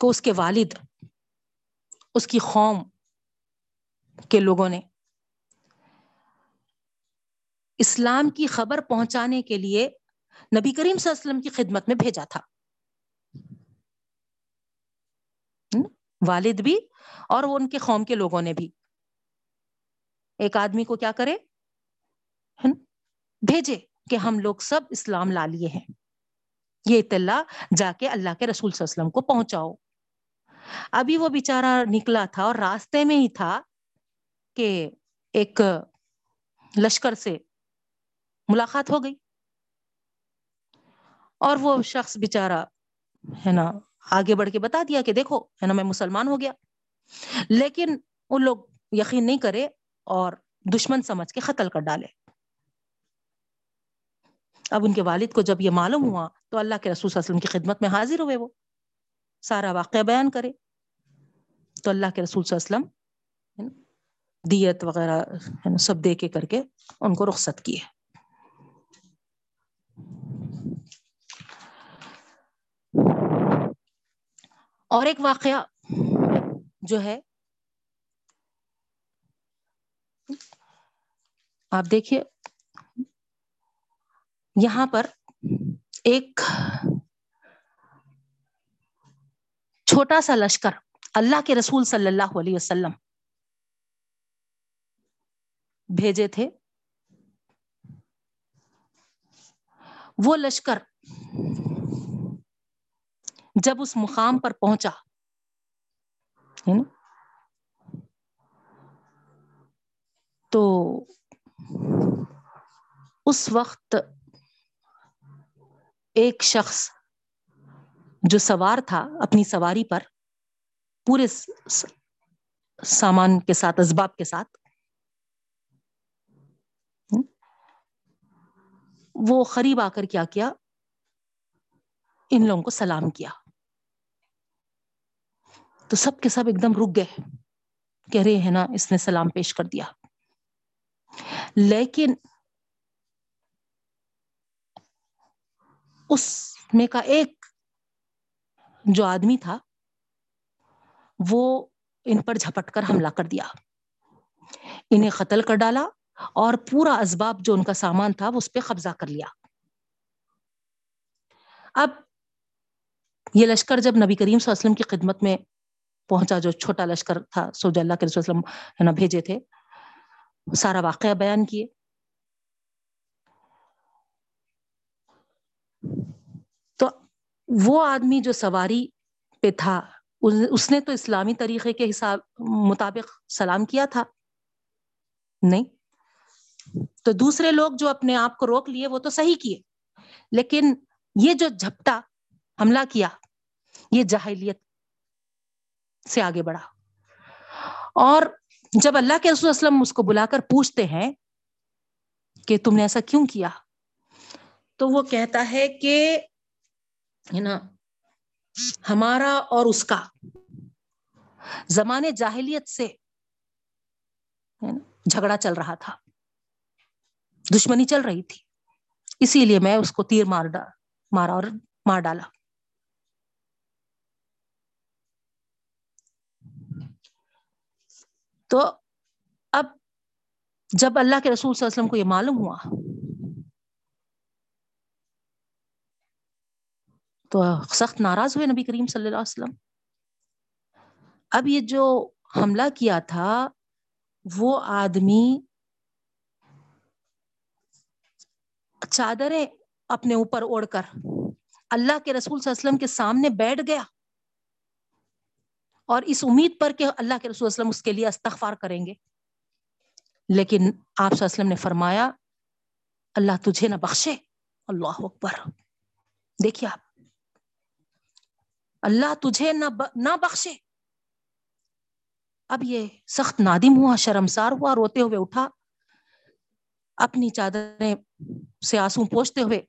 کو اس کے والد، اس کی قوم کے لوگوں نے اسلام کی خبر پہنچانے کے لیے نبی کریم صلی اللہ علیہ وسلم کی خدمت میں بھیجا تھا۔ والد بھی اور وہ ان کے قوم کے لوگوں نے بھی۔ ایک آدمی کو کیا کرے؟ بھیجے کہ ہم لوگ سب اسلام لا لیے ہیں۔ یہ اطلاع جا کے اللہ کے رسول صلی اللہ علیہ وسلم کو پہنچاؤ۔ ابھی وہ بیچارہ نکلا تھا اور راستے میں ہی تھا کہ ایک لشکر سے ملاقات ہو گئی۔ اور وہ شخص بےچارا ہے نا، آگے بڑھ کے بتا دیا کہ دیکھو، ہے نا، میں مسلمان ہو گیا۔ لیکن وہ لوگ یقین نہیں کرے اور دشمن سمجھ کے قتل کر ڈالے۔ اب ان کے والد کو جب یہ معلوم ہوا تو اللہ کے رسول صلی اللہ علیہ وسلم کی خدمت میں حاضر ہوئے وہ۔ سارا واقعہ بیان کرے۔ تو اللہ کے رسول صلی اللہ علیہ وسلم دیت وغیرہ سب دے کے کر کے ان کو رخصت کیے۔ اور ایک واقعہ جو ہے، آپ دیکھیے، یہاں پر ایک چھوٹا سا لشکر، اللہ کے رسول صلی اللہ علیہ وسلم، بھیجے تھے۔ وہ لشکر جب اس مقام پر پہنچا۔ تو اس وقت ایک شخص جو سوار تھا اپنی سواری پر، پورے سامان کے ساتھ، اسباب کے ساتھ، وہ قریب آ کر کیا کیا؟ ان لوگوں کو سلام کیا۔ تو سب کے سب ایک دم رک گئے۔ کہہ رہے ہیں نا، اس نے سلام پیش کر دیا۔ لیکن اس میں کا ایک جو آدمی تھا، وہ ان پر جھپٹ کر حملہ کر دیا۔ انہیں قتل کر ڈالا اور پورا اسباب جو ان کا سامان تھا، وہ اس پہ قبضہ کر لیا۔ اب یہ لشکر جب نبی کریم صلی اللہ علیہ وسلم کی خدمت میں پہنچا جو چھوٹا لشکر تھا سوج اللہ کے رسول وسلم ہے نا، بھیجے تھے۔ سارا واقعہ بیان کیے۔ تو وہ آدمی جو سواری پہ تھا اس نے تو اسلامی طریقے کے حساب مطابق سلام کیا تھا؟ نہیں۔ تو دوسرے لوگ جو اپنے آپ کو روک لیے، وہ تو صحیح کیے۔ لیکن یہ جو جھپٹا، حملہ کیا، یہ جاہلیت سے آگے بڑھا۔ اور جب اللہ کے رسول وسلم اس کو بلا کر پوچھتے ہیں کہ تم نے ایسا کیوں کیا؟ تو وہ کہتا ہے کہ نا، ہمارا اور اس کا۔ زمانے جاہلیت سے جھگڑا چل رہا تھا۔ دشمنی چل رہی تھی۔ اسی لیے میں اس کو تیر مار ڈا، مارا اور مار ڈالا۔ تو اب جب اللہ کے رسول صلی اللہ علیہ وسلم کو یہ معلوم ہوا، تو سخت ناراض ہوئے نبی کریم صلی اللہ علیہ وسلم۔ اب یہ جو حملہ کیا تھا، وہ آدمی چادریں اپنے اوپر اوڑھ کر اللہ کے رسول صلی اللہ علیہ وسلم کے سامنے بیٹھ گیا۔ اور اس امید پر کہ اللہ کے رسول وسلم اس کے لیے استغفار کریں گے۔ لیکن آپ صلی اللہ علیہ وسلم نے فرمایا، اللہ تجھے نہ بخشے۔ اللہ اکبر۔ دیکھیے آپ، اللہ تجھے نہ بخشے۔ اب یہ سخت نادم ہوا، شرمسار ہوا، روتے ہوئے اٹھا۔ اپنی چادریں سے آنسو پوچھتے ہوئے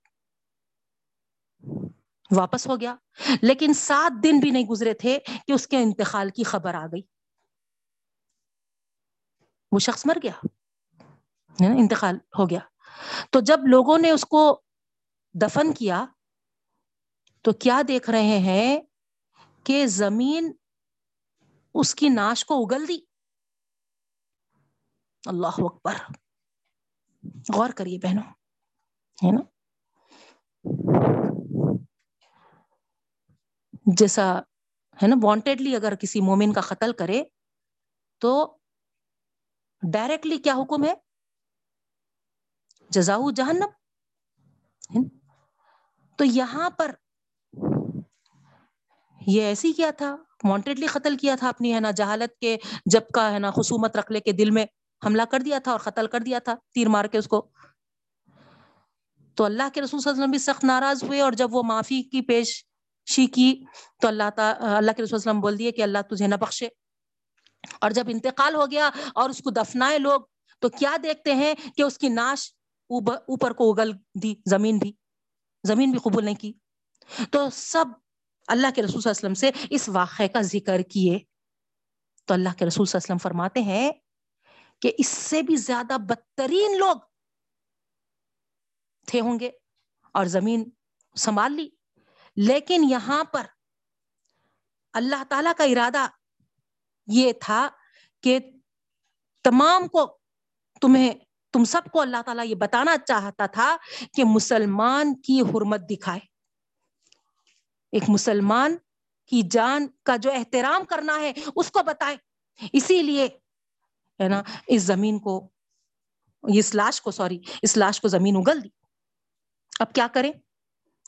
واپس ہو گیا۔ لیکن سات دن بھی نہیں گزرے تھے کہ اس کے انتقال کی خبر آ گئی۔ وہ شخص مر گیا۔ انتقال ہو گیا۔ تو جب لوگوں نے اس کو دفن کیا، تو کیا دیکھ رہے ہیں کہ زمین اس کی ناش کو اگل دی۔ اللہ اکبر۔ غور کریے بہنوں۔ ہے نا؟ جیسا، ہے نا وانٹیڈلی اگر کسی مومن کا قتل کرے، تو ڈائریکٹلی کیا حکم ہے؟ جزاؤ جہنم تو یہاں پر یہ ایسی کیا تھا؟ وانٹیڈلی قتل کیا تھا اپنی، ہے نا، جہالت کے جب کا، ہے نا، خصومت رکھ لے کے دل میں حملہ کر دیا تھا اور قتل کر دیا تھا، تیر مار کے اس کو۔ تو اللہ کے رسول صلی اللہ علیہ وسلم بھی سخت ناراض ہوئے اور جب وہ معافی کی پیش شی کی تو اللہ تعالی اللہ کے رسول وسلم بول دیے کہ اللہ تجھے نہ بخشے۔ اور جب انتقال ہو گیا اور اس کو دفنائے لوگ تو کیا دیکھتے ہیں کہ اس کی ناش اوپر کو اگل دی، زمین بھی زمین بھی قبول نہیں کی۔ تو سب اللہ کے رسول صلی اللہ علیہ وسلم سے اس واقعے کا ذکر کیے۔ تو اللہ کے رسول صلی اللہ علیہ وسلم فرماتے ہیں کہ اس سے بھی زیادہ بدترین لوگ تھے ہوں گے اور زمین سنبھال لی۔ لیکن یہاں پر اللہ تعالی کا ارادہ یہ تھا کہ تمام کو تمہیں، تم سب کو اللہ تعالیٰ یہ بتانا چاہتا تھا کہ مسلمان کی حرمت دکھائے۔ ایک مسلمان کی جان کا جو احترام کرنا ہے، اس کو بتائے اسی لیے، ہے نا، اس زمین کو اس لاش کو، سوری، اس لاش کو زمین اگل دی۔ اب کیا کریں؟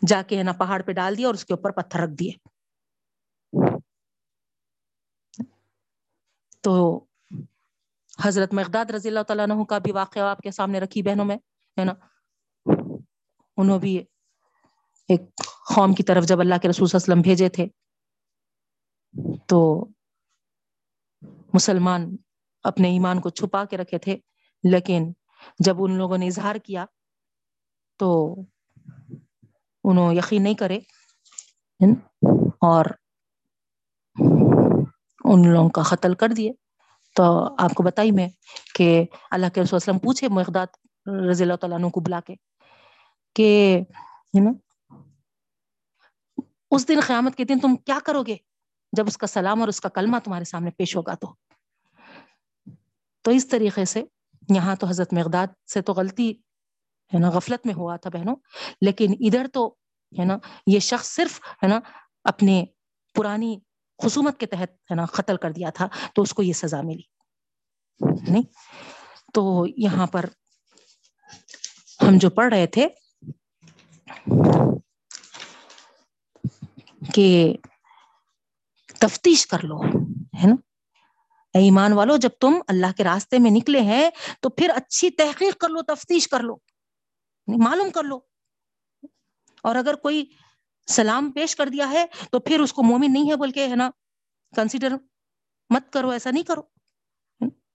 جا کے ہے نا پہاڑ پہ ڈال دیا اور اس کے اوپر پتھر رکھ دیے۔ تو حضرت مقداد رضی اللہ تعالیٰ عنہ کا بھی واقعہ آپ کے سامنے رکھی بہنوں میں، ہے نا؟ انہوں بھی ایک قوم کی طرف جب اللہ کے رسول صلی اللہ علیہ وسلم بھیجے تھے، تو مسلمان اپنے ایمان کو چھپا کے رکھے تھے، لیکن جب ان لوگوں نے اظہار کیا تو انہوں یقین نہیں کرے۔ اور ان لوگوں کا قتل کر دیے۔ تو آپ کو بتائی میں کہ اللہ کے رسول وسلم پوچھے مقداد رضی اللہ تعالیٰ عنہ کو بلا کے کہ اس دن قیامت کے دن تم کیا کرو گے؟ جب اس کا سلام اور اس کا کلمہ تمہارے سامنے پیش ہوگا تو۔ تو اس طریقے سے یہاں تو حضرت مقداد سے تو غلطی ہے نا، غفلت میں ہوا تھا بہنوں۔ لیکن ادھر تو ہے نا، یہ شخص صرف ہے نا اپنے پرانی خصومت کے تحت ہے نا قتل کر دیا تھا، تو اس کو یہ سزا ملی۔ نہیں؟ تو یہاں پر ہم جو پڑھ رہے تھے کہ تفتیش کر لو، ہے نا۔ ایمان والو، جب تم اللہ کے راستے میں نکلے ہیں تو پھر اچھی تحقیق کر لو، تفتیش کر لو۔ معلوم کر لو۔ اور اگر کوئی سلام پیش کر دیا ہے تو پھر اس کو مومن نہیں ہے بول کے ہے نا کنسیڈر مت کرو، ایسا نہیں کرو۔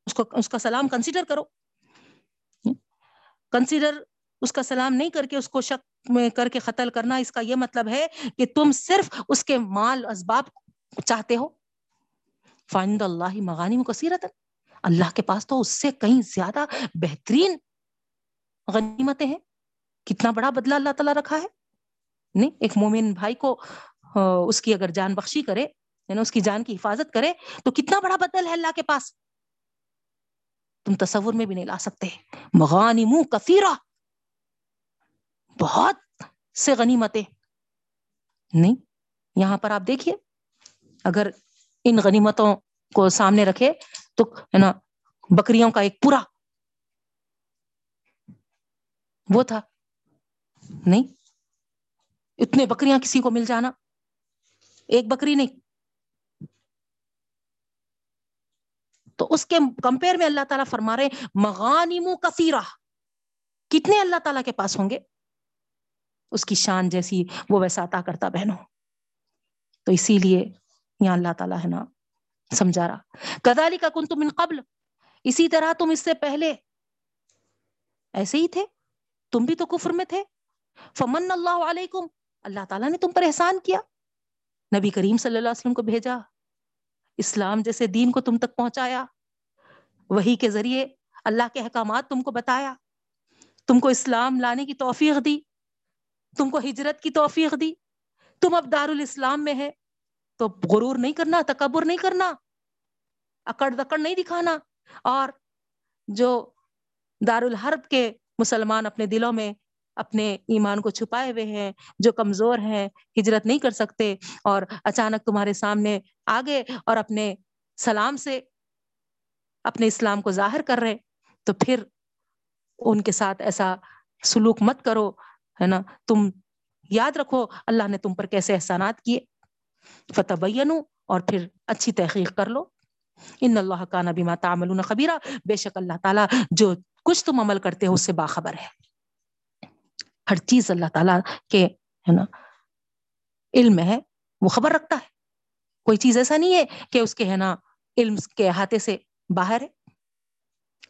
اس کو، اس کا سلام کنسیڈر کرو۔ کنسیڈر اس کا سلام نہیں کر کے، اس کو شک میں کر کے قتل کرنا، اس کا یہ مطلب ہے کہ تم صرف اس کے مال، اسباب چاہتے ہو۔ فائند اللہ مغانی کثیرت اللہ کے پاس تو اس سے کہیں زیادہ بہترین غنیمتیں ہیں۔ کتنا بڑا بدلہ اللہ تعالیٰ رکھا ہے؟ نہیں، ایک مومن بھائی کو اس کی اگر جان بخشی کرے یعنی اس کی جان کی حفاظت کرے، تو کتنا بڑا بدل ہے اللہ کے پاس؟ تم تصور میں بھی نہیں لا سکتے۔ مغانی منہ کثیرہ۔ بہت سے غنیمتیں۔ نہیں، یہاں پر آپ دیکھیے، اگر ان غنیمتوں کو سامنے رکھے، تو، ہے نا، بکریوں کا ایک پورا۔ وہ تھا نہیں۔ اتنے بکریاں کسی کو مل جانا۔ ایک بکری نہیں۔ تو اس کے کمپیئر میں اللہ تعالیٰ فرما رہے مغانیم کثیرہ۔ کتنے اللہ تعالیٰ کے پاس ہوں گے؟ اس کی شان جیسی وہ ویسا عطا کرتا بہنوں۔ تو اسی لیے یہاں اللہ تعالیٰ ہے نا، سمجھا رہا۔ کدالی کا کن تم ان قبل۔ اسی طرح تم اس سے پہلے۔ ایسے ہی تھے۔ تم بھی تو کفر میں تھے۔ فمن اللہ علیکم اللہ تعالیٰ نے تم پر احسان کیا۔ نبی کریم صلی اللہ علیہ وسلم کو بھیجا۔ اسلام جیسے دین کو تم تک پہنچایا۔ وہی کے ذریعے اللہ کے احکامات تم کو بتایا۔ تم کو اسلام لانے کی توفیق دی۔ تم کو ہجرت کی توفیق دی۔ تم اب دار الاسلام میں ہے تو غرور نہیں کرنا، تکبر نہیں کرنا، اکڑ دکڑ نہیں دکھانا۔ اور جو دار الحرب کے مسلمان اپنے دلوں میں اپنے ایمان کو چھپائے ہوئے ہیں، جو کمزور ہیں، ہجرت نہیں کر سکتے اور اچانک تمہارے سامنے آگے اور اپنے سلام سے اپنے اسلام کو ظاہر کر رہے تو پھر ان کے ساتھ ایسا سلوک مت کرو، ہے نا؟ تم یاد رکھو اللہ نے تم پر کیسے احسانات کیے۔ فتح اور پھر اچھی تحقیق کر لو۔ ان اللہ کا نبی ماتا خبیرہ بے شک اللہ تعالیٰ جو کچھ تم عمل کرتے ہو، اس سے باخبر ہے۔ ہر چیز اللہ تعالیٰ کے، ہے نا، علم ہے، وہ خبر رکھتا ہے۔ کوئی چیز ایسا نہیں ہے کہ اس کے، ہے نا، علم کے احاطے سے باہر ہے۔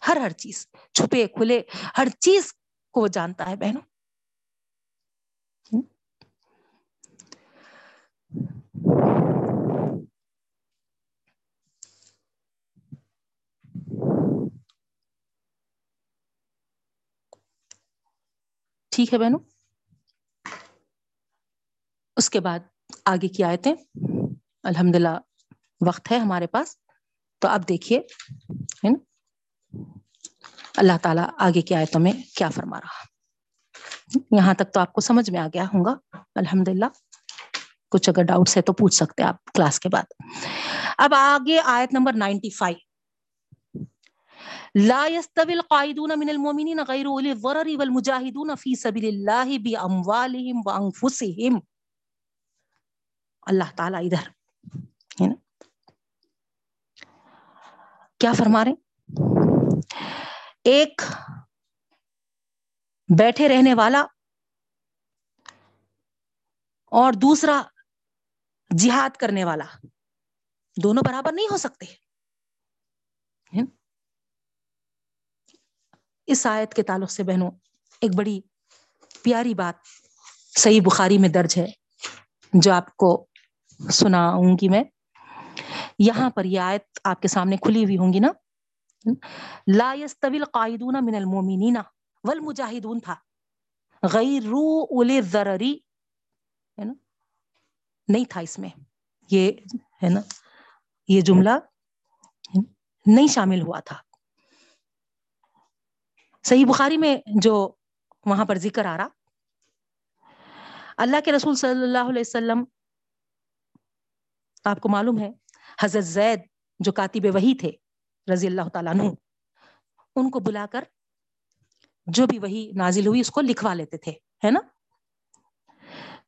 ہر ہر چیز چھپے، کھلے، ہر چیز کو وہ جانتا ہے بہنوں۔ ٹھیک ہے بہنوں؟ اس کے بعد آگے کی آیتیں۔ الحمد للہ وقت ہے ہمارے پاس۔ تو اب دیکھیے اللہ تعالیٰ آگے کی آیتوں میں کیا فرما رہا۔ یہاں تک تو آپ کو سمجھ میں آ گیا ہوں گا۔ الحمد للہ کچھ اگر ڈاؤٹس ہے تو پوچھ سکتے آپ کلاس کے بعد۔ اب آگے آیت نمبر نائنٹی فائیو۔ لا يستوي القائدون من المؤمنين غير اولي الضرر والمجاهدون في سبيل الله باموالهم وانفسهم اللہ تعالیٰ ادھر. ہے نا؟ کیا فرما رہے ایک بیٹھے رہنے والا اور دوسرا جہاد کرنے والا. دونوں برابر نہیں ہو سکتے. اس آیت کے تعلق سے بہنوں، ایک بڑی پیاری بات صحیح بخاری میں درج ہے، جو آپ کو سناؤں گی میں۔ یہاں پر یہ آیت آپ کے سامنے کھلی ہوئی ہوں گی نا۔ لا يستوي القائدون من المؤمنین والمجاہدون تھا۔ غیر اول ضرری ہے نا؟ نہیں تھا اس میں۔ یہ ہے نا، یہ جملہ نہیں شامل ہوا تھا۔ صحیح بخاری میں جو وہاں پر ذکر آ رہا، اللہ کے رسول صلی اللہ علیہ وسلم، آپ کو معلوم ہے، حضرت زید جو کاتب وہی تھے، رضی اللہ تعالیٰ عنہ، ان کو بلا کر جو بھی وہی نازل ہوئی، اس کو لکھوا لیتے تھے، ہے نا؟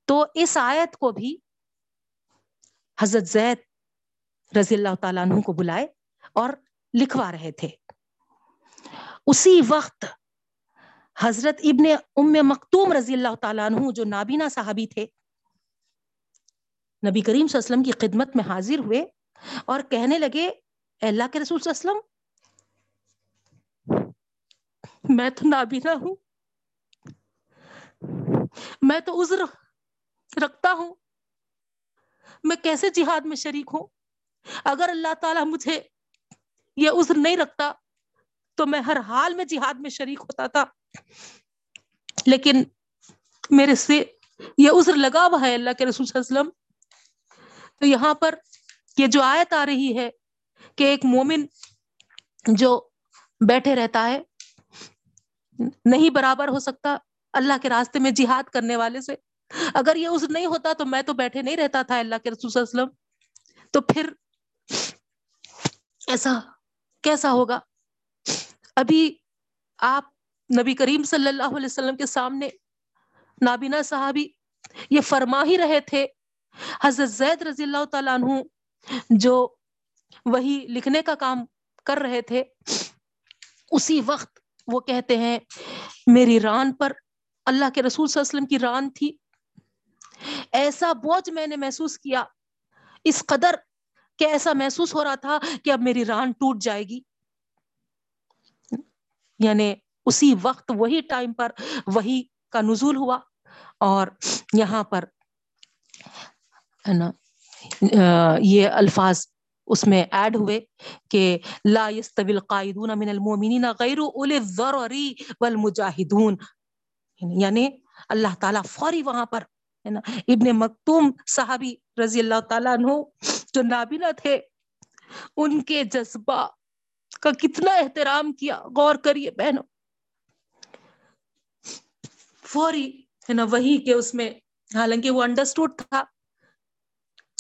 تو اس آیت کو بھی حضرت زید رضی اللہ تعالیٰ عنہ کو بلائے اور لکھوا رہے تھے۔ اسی وقت حضرت ابن ام مکتوم رضی اللہ تعالیٰ عنہ جو نابینا صحابی تھے، نبی کریم صلی اللہ علیہ وسلم کی خدمت میں حاضر ہوئے اور کہنے لگے، اے اللہ کے رسول صلی اللہ علیہ وسلم، میں تو نابینا ہوں، میں تو عذر رکھتا ہوں، میں کیسے جہاد میں شریک ہوں؟ اگر اللہ تعالیٰ مجھے یہ عذر نہیں رکھتا تو میں ہر حال میں جہاد میں شریک ہوتا تھا۔ لیکن میرے سے یہ عذر لگا ہوا ہے اللہ کے رسول صلی اللہ علیہ وسلم۔ تو یہاں پر یہ جو آیت آ رہی ہے کہ ایک مومن جو بیٹھے رہتا ہے، نہیں برابر ہو سکتا اللہ کے راستے میں جہاد کرنے والے سے۔ اگر یہ عذر نہیں ہوتا تو میں تو بیٹھے نہیں رہتا تھا اللہ کے رسول صلی اللہ علیہ وسلم۔ تو پھر ایسا کیسا ہوگا؟ ابھی آپ نبی کریم صلی اللہ علیہ وسلم کے سامنے نابینا صحابی یہ فرما ہی رہے تھے، حضرت زید رضی اللہ تعالیٰ عنہ جو وہی لکھنے کا کام کر رہے تھے، اسی وقت وہ کہتے ہیں، میری ران پر اللہ کے رسول صلی اللہ علیہ وسلم کی ران تھی۔ ایسا بوجھ میں نے محسوس کیا، اس قدر کہ ایسا محسوس ہو رہا تھا کہ اب میری ران ٹوٹ جائے گی۔ یعنی اسی وقت وہی ٹائم پر وہی کا نزول ہوا اور یہاں پر ہے نا یہ الفاظ اس میں ایڈ ہوئے کہ لا يستوي القائدون من المؤمنین غیر اول الضرر والمجاہدون یعنی اللہ تعالیٰ فوری وہاں پر، ہے نا، ابن مکتوم صحابی رضی اللہ تعالیٰ عنہ جو نابینا تھے، ان کے جذبہ کا کتنا احترام کیا، غور کریے بہنوں۔ فوری ہے نا وہی کہ اس میں، حالانکہ وہ انڈرسٹوڈ تھا۔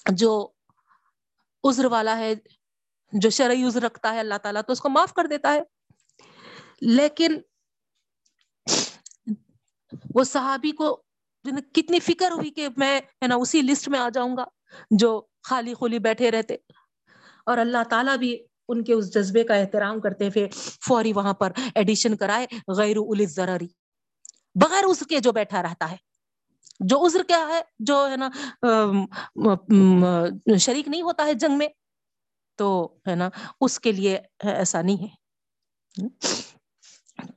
جو عذر والا ہے، جو شرعی عذر رکھتا ہے اللہ تعالیٰ، تو اس کو معاف کر دیتا ہے۔ لیکن وہ صحابی کو کتنی فکر ہوئی کہ میں ہے نا اسی لسٹ میں آ جاؤں گا، جو خالی خولی بیٹھے رہتے۔ اور اللہ تعالیٰ بھی ان کے اس جذبے کا احترام کرتے ہوئے فوری وہاں پر ایڈیشن کرائے، غیر ضرری بغیر اس کے جو بیٹھا رہتا ہے، جو عذر کیا ہے، جو ہے نا شریک نہیں ہوتا ہے جنگ میں، تو ہے نا، اس کے لیے ایسا نہیں ہے۔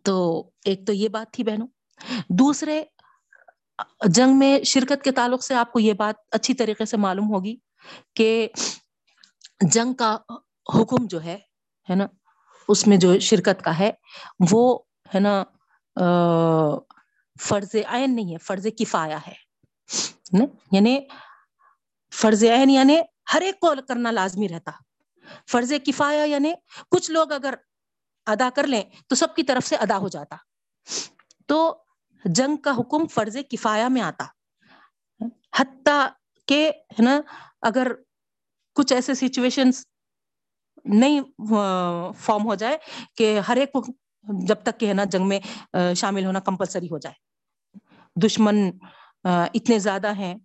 تو ایک تو یہ بات تھی بہنوں۔ دوسرے، جنگ میں شرکت کے تعلق سے آپ کو یہ بات اچھی طریقے سے معلوم ہوگی کہ جنگ کا حکم جو ہے ہے نا، اس میں جو شرکت کا ہے، وہ، ہے نا فرض عین نہیں ہے، فرض کفایا ہے یعنی فرض عین یعنی ہر ایک کو کرنا لازمی رہتا۔ فرض کفایا یعنی کچھ لوگ اگر ادا کر لیں تو سب کی طرف سے ادا ہو جاتا۔ تو جنگ کا حکم فرض کفایا میں آتا۔ حتیٰ کہ، ہے نا، اگر کچھ ایسے سچویشن نہیں فارم ہو جائے کہ ہر ایک جب تک کہ ہے نا جنگ میں شامل ہونا کمپلسری ہو جائے۔ دشمن اتنے زیادہ ہیں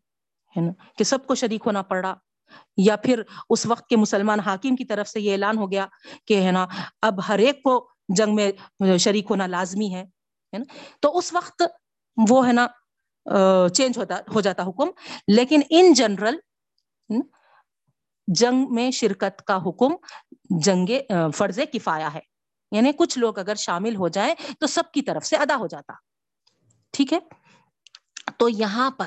کہ سب کو شریک ہونا پڑ رہا یا پھر اس وقت کے مسلمان حاکم کی طرف سے یہ اعلان ہو گیا کہ ہے نا، اب ہر ایک کو جنگ میں شریک ہونا لازمی ہے تو اس وقت وہ ہے نا چینج ہوتا، ہو جاتا حکم۔ لیکن ان جنرل جنگ میں شرکت کا حکم جنگ فرض کفایا ہے۔ یعنی کچھ لوگ اگر شامل ہو جائیں تو سب کی طرف سے ادا ہو جاتا۔ ٹھیک ہے؟ تو یہاں پر،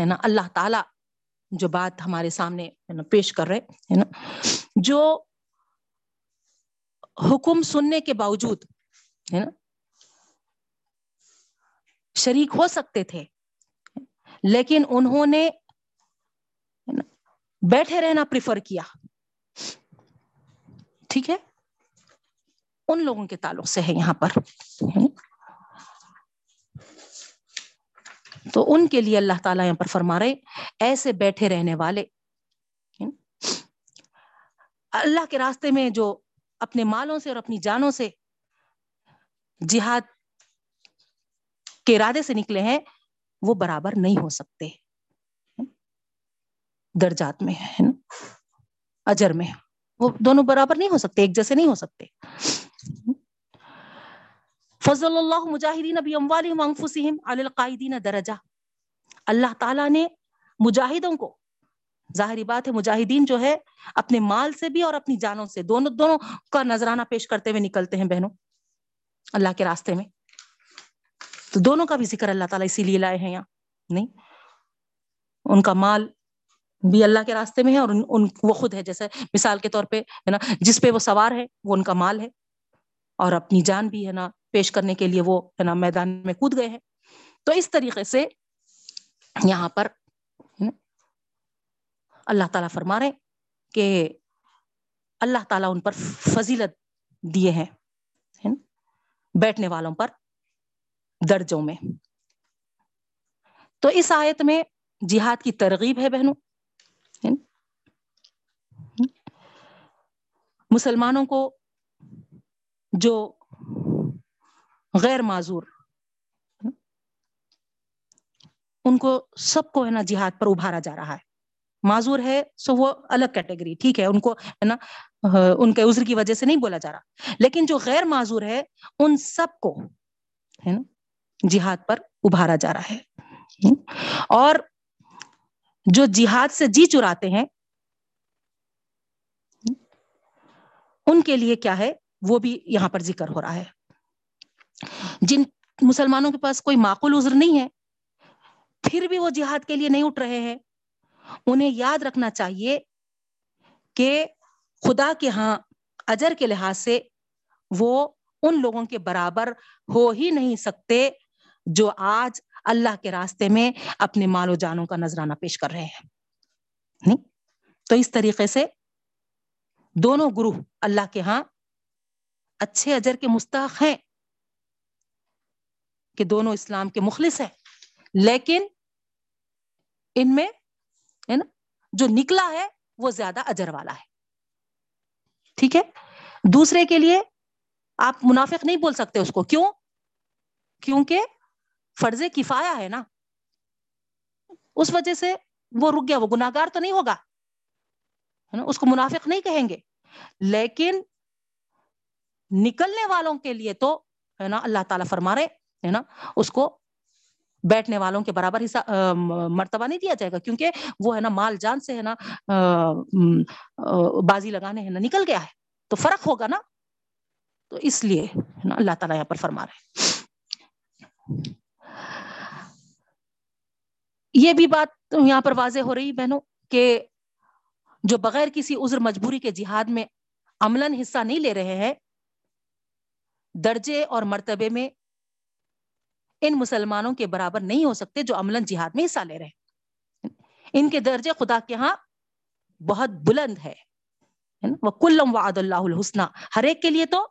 ہے نا، اللہ تعالی جو بات ہمارے سامنے پیش کر رہے، ہے نا، جو حکم سننے کے باوجود، ہے نا، شریک ہو سکتے تھے، لیکن انہوں نے بیٹھے رہنا پریفر کیا۔ ٹھیک ہے؟ ان لوگوں کے تعلق سے ہے یہاں پر۔ تو ان کے لیے اللہ تعالیٰ یہاں پر فرما رہے ایسے بیٹھے رہنے والے۔ اللہ کے راستے میں جو اپنے مالوں سے اور اپنی جانوں سے جہاد کے ارادے سے نکلے ہیں، وہ برابر نہیں ہو سکتے۔ درجات میں ہے نا؟ اجر میں وہ دونوں برابر نہیں ہو سکتے، ایک جیسے نہیں ہو سکتے۔ فضل اللہ مجاہدین ابی اموالہم انفسہم علی القائدین درجہ۔ اللہ تعالیٰ نے مجاہدوں کو، ظاہری بات ہے، مجاہدین جو ہے، اپنے مال سے بھی اور اپنی جانوں سے، دونوں دونوں کا نذرانہ پیش کرتے ہوئے نکلتے ہیں بہنوں، اللہ کے راستے میں۔ تو دونوں کا بھی ذکر اللہ تعالیٰ اسی لیے لائے ہیں یہاں، نہیں؟ ان کا مال بھی اللہ کے راستے میں ہے اور ان وہ خود ہے۔ جیسے مثال کے طور پہ ہے نا، جس پہ وہ سوار ہے، وہ ان کا مال ہے اور اپنی جان بھی ہے نا پیش کرنے کے لیے وہ ہے نا میدان میں کود گئے ہیں۔ تو اس طریقے سے یہاں پر اللہ تعالیٰ فرما رہے کہ اللہ تعالیٰ ان پر فضیلت دیے ہیں بیٹھنے والوں پر درجوں میں۔ تو اس آیت میں جہاد کی ترغیب ہے بہنوں مسلمانوں کو جو غیر معذور ان کو سب کو ہے نا جہاد پر ابھارا جا رہا ہے۔ معذور ہے سو وہ الگ کیٹیگری، ٹھیک ہے، ان کو ہے نا، ان کے عذر کی وجہ سے نہیں بولا جا رہا۔ لیکن جو غیر معذور ہے، ان سب کو ہے نا جہاد پر ابھارا جا رہا ہے۔ اور جو جہاد سے جی چراتے ہیں ان کے لیے کیا ہے؟ وہ بھی یہاں پر ذکر ہو رہا ہے۔ جن مسلمانوں کے پاس کوئی معقول عذر نہیں ہے، پھر بھی وہ جہاد کے لیے نہیں اٹھ رہے ہیں۔ انہیں یاد رکھنا چاہیے کہ خدا کے ہاں اجر کے لحاظ سے وہ ان لوگوں کے برابر ہو ہی نہیں سکتے جو آج اللہ کے راستے میں اپنے مال و جانوں کا نذرانہ پیش کر رہے ہیں۔ نہیں؟ تو اس طریقے سے دونوں گروہ اللہ کے ہاں اچھے اجر کے مستحق ہیں کہ دونوں اسلام کے مخلص ہیں۔ لیکن ان میں ہے نا جو نکلا ہے وہ زیادہ اجر والا ہے۔ ٹھیک ہے؟ دوسرے کے لیے آپ منافق نہیں بول سکتے اس کو۔ کیوں؟ کیونکہ فرض کفایا ہے نا۔ اس وجہ سے وہ رک گیا، وہ گناگار تو نہیں ہوگا۔ اس کو منافق نہیں کہیں گے۔ لیکن نکلنے والوں کے لیے تو ہے نا اللہ تعالیٰ فرما رہے ہے نا، اس کو بیٹھنے والوں کے برابر حصہ مرتبہ نہیں دیا جائے گا، کیونکہ وہ ہے نا مال جان سے ہے نا بازی لگانے ہے نا، نکل گیا ہے۔ تو فرق ہوگا نا؟ تو اس لیے نا اللہ تعالیٰ یہاں پر فرما رہے یہ بھی بات یہاں پر واضح ہو رہی بہنوں، کہ جو بغیر کسی عذر مجبوری کے جہاد میں عملاً حصہ نہیں لے رہے ہیں، درجے اور مرتبے میں ان مسلمانوں کے برابر نہیں ہو سکتے جو عملاً جہاد میں حصہ لے رہے ہیں۔ ان کے درجے خدا کے ہاں بہت بلند ہے۔ وہ کلم وعد اللہ الحسنہ ہر ایک کے لیے تو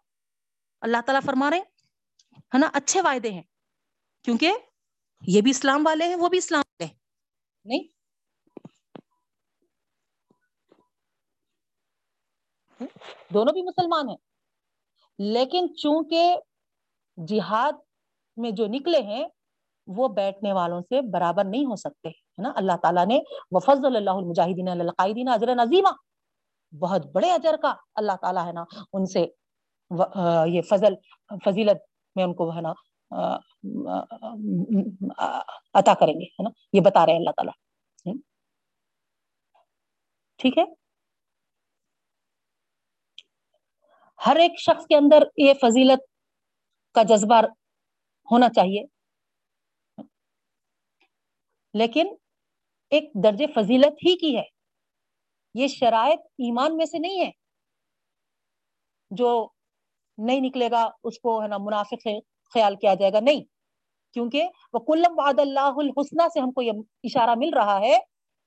اللہ تعالیٰ فرما رہے ہے نا؟ اچھے وعدے ہیں۔ کیونکہ یہ بھی اسلام والے ہیں، وہ بھی اسلام والے ہیں۔ نہیں؟ دونوں بھی مسلمان ہیں۔ لیکن چونکہ جہاد میں جو نکلے ہیں، وہ بیٹھنے والوں سے برابر نہیں ہو سکتے، ہے نا؟ اللہ تعالیٰ نے وفض اللہ المجاہدین القائدین اجر نظیمہ بہت بڑے اجر کا اللہ تعالیٰ ہے نا، ان سے یہ فضل، فضیلت میں ان کو ہے نا عطا کریں گے، ہے نا؟ یہ بتا رہے ہیں اللہ تعالیٰ۔ ٹھیک ہے؟ ہر ایک شخص کے اندر یہ فضیلت کا جذبہ ہونا چاہیے۔ لیکن ایک درج فضیلت ہی کی ہے۔ یہ شرائط ایمان میں سے نہیں ہے۔ جو نہیں نکلے گا، اس کو ہے نا منافق خیال کیا جائے گا۔ نہیں، کیونکہ وہ کلم وعد اللہ الحسنہ سے ہم کو یہ اشارہ مل رہا ہے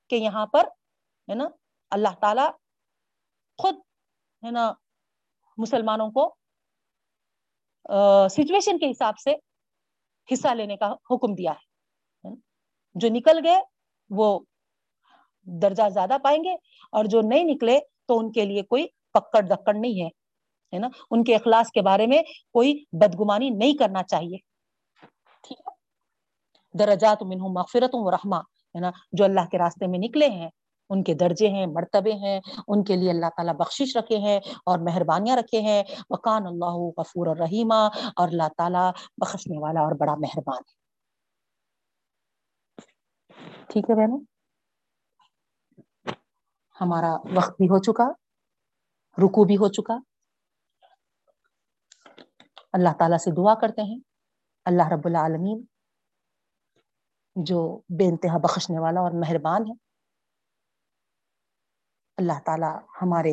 کہ یہاں پر ہے نا اللہ تعالی خود ہے نا مسلمانوں کو سچویشن کے حساب سے حصہ لینے کا حکم دیا ہے۔ ہاں، جو نکل گئے، وہ درجہ زیادہ پائیں گے اور جو نہیں نکلے تو ان کے لیے کوئی پکڑ دکڑ نہیں ہے۔ نا؟ ان کے اخلاص کے بارے میں کوئی بدگمانی نہیں کرنا چاہیے۔ ٹھیک ہے؟ درجات منہم مغفرت و رحمہ، ہے نا؟ جو اللہ کے راستے میں نکلے ہیں ان کے درجے ہیں، مرتبے ہیں، ان کے لیے اللہ تعالیٰ بخشش رکھے ہیں اور مہربانیاں رکھے ہیں۔ وکان اللہ غفور الرحیمہ اور اللہ تعالیٰ بخشنے والا اور بڑا مہربان ہے۔ ٹھیک ہے بہنوں؟ ہمارا وقت بھی ہو چکا رکو بھی ہو چکا۔ اللہ تعالیٰ سے دعا کرتے ہیں۔ اللہ رب العالمین جو بے انتہا بخشنے والا اور مہربان ہے اللہ تعالیٰ ہمارے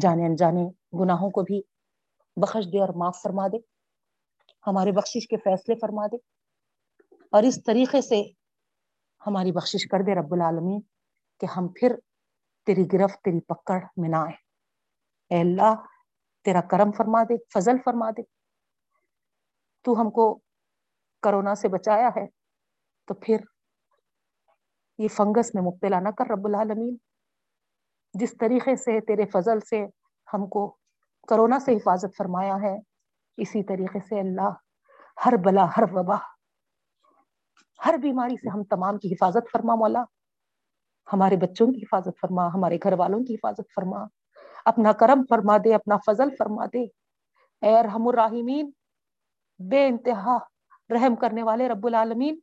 جانے انجانے گناہوں کو بھی بخش دے اور معاف فرما دے ہمارے بخشش کے فیصلے فرما دے اور اس طریقے سے ہماری بخشش کر دے رب العالمین کہ ہم پھر تیری گرفت، تیری پکڑ میں نہ آئے اے اللہ، تیرا کرم فرما دے، فضل فرما دے۔ تو ہم کو کرونا سے بچایا ہے، تو پھر یہ فنگس میں مبتلا نہ کر رب العالمین۔ جس طریقے سے تیرے فضل سے ہم کو کرونا سے حفاظت فرمایا ہے، اسی طریقے سے اللہ ہر بلا، ہر وبا، ہر بیماری سے ہم تمام کی حفاظت فرما، مولا۔ ہمارے بچوں کی حفاظت فرما، ہمارے گھر والوں کی حفاظت فرما۔ اپنا کرم فرما دے، اپنا فضل فرما دے۔ اے رحم الراحمین، بے انتہا رحم کرنے والے رب العالمین،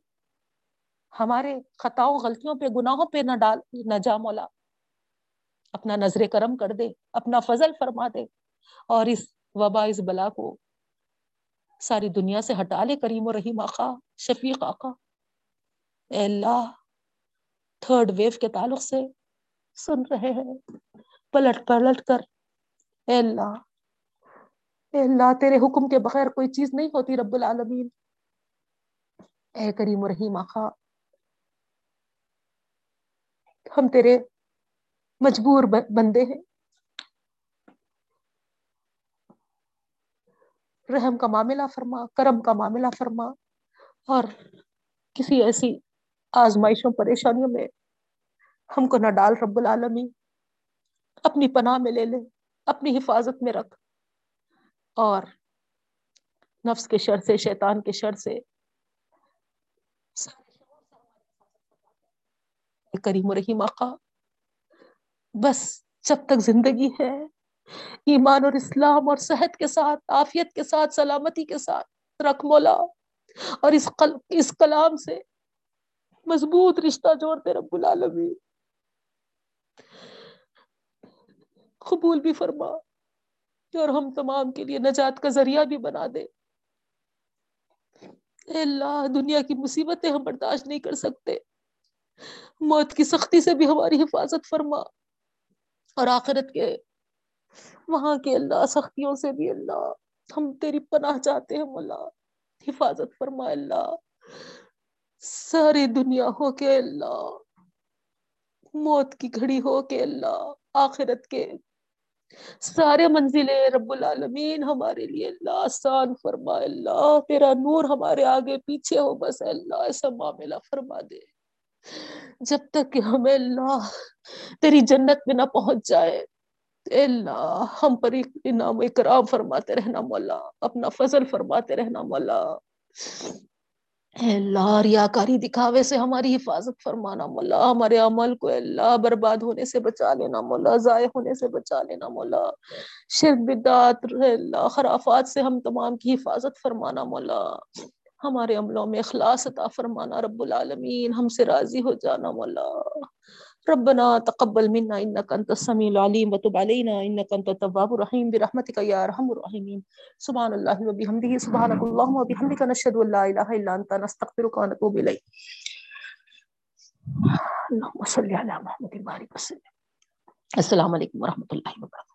ہمارے خطاؤں، غلطیوں پہ، گناہوں پہ نہ ڈال، نہ جا، مولا۔ اپنا نظر کرم کر دے، اپنا فضل فرما دے۔ اور اس وبا، اس بلا کو ساری دنیا سے ہٹا لے، کریم و رحیم آقا، شفیق آقا۔ اے اللہ تھرڈ ویو کے تعلق سے سن رہے ہیں۔ پلٹ پلٹ کر۔ اے اللہ اے اللہ، تیرے حکم کے بغیر کوئی چیز نہیں ہوتی رب العالمین۔ اے کریم و رحیم آخا ہم تیرے مجبور بندے ہیں۔ رحم کا معاملہ فرما، کرم کا معاملہ فرما اور کسی ایسی آزمائشوں، پریشانیوں میں ہم کو نہ ڈال رب العالمین۔ اپنی پناہ میں لے لے، اپنی حفاظت میں رکھ اور نفس کے شر سے، شیطان کے شر سے کریم و رحیم آقا بس جب تک زندگی ہے، ایمان اور اسلام اور صحت کے ساتھ آفیت کے ساتھ، سلامتی کے ساتھ، رکھ مولا۔ اور اس قل... اس کلام سے مضبوط رشتہ جوڑتے رب العالمین۔ قبول بھی فرما اور ہم تمام کے لیے نجات کا ذریعہ بھی بنا دے۔ اے اللہ، دنیا کی مصیبتیں ہم برداشت نہیں کر سکتے۔ موت کی سختی سے بھی ہماری حفاظت فرما۔ اور آخرت کے وہاں کے اللہ، سختیوں سے بھی اللہ۔ ہم تیری پناہ چاہتے ہیں مولا۔ حفاظت فرما اللہ۔ ساری دنیا ہو کے اللہ۔ موت کی گھڑی ہو کے اللہ۔ آخرت کے سارے منزلیں رب العالمین ہمارے لیے اللہ۔ آسان فرما اللہ۔ تیرا نور ہمارے آگے پیچھے ہو، بس اللہ، ایسا معاملہ فرما دے۔ جب تک کہ ہمیں اللہ تیری جنت میں نہ پہنچ جائے اللہ، ہم پر انعام اکرام فرماتے رہنا مولا، اپنا فضل فرماتے رہنا مولا۔ اللہ، ریاکاری دکھاوے سے ہماری حفاظت فرمانا مولا، ہمارے عمل کو اللہ برباد ہونے سے بچا لینا مولا، ضائع ہونے سے بچا لینا مولا۔ شرک بدات اللہ، خرافات سے ہم تمام کی حفاظت فرمانا مولا۔ ہمارے عملوں میں اخلاص عطا فرمانا، رب العالمین، ہم سے راضی ہو جانا مولا۔ ربنا تقبل منا انك انت السميع العليم وتب علينا انك انت التواب الرحيم برحمتك يا ارحم الراحمين سبحان الله وبحمده سبحانك اللهم وبحمدك نشهد ان لا اله الا انت نستغفرك ونتوب اليك اللهم صل على محمد وعلى اله وسلم۔ السلام علیکم ورحمۃ اللہ وبرکاتہ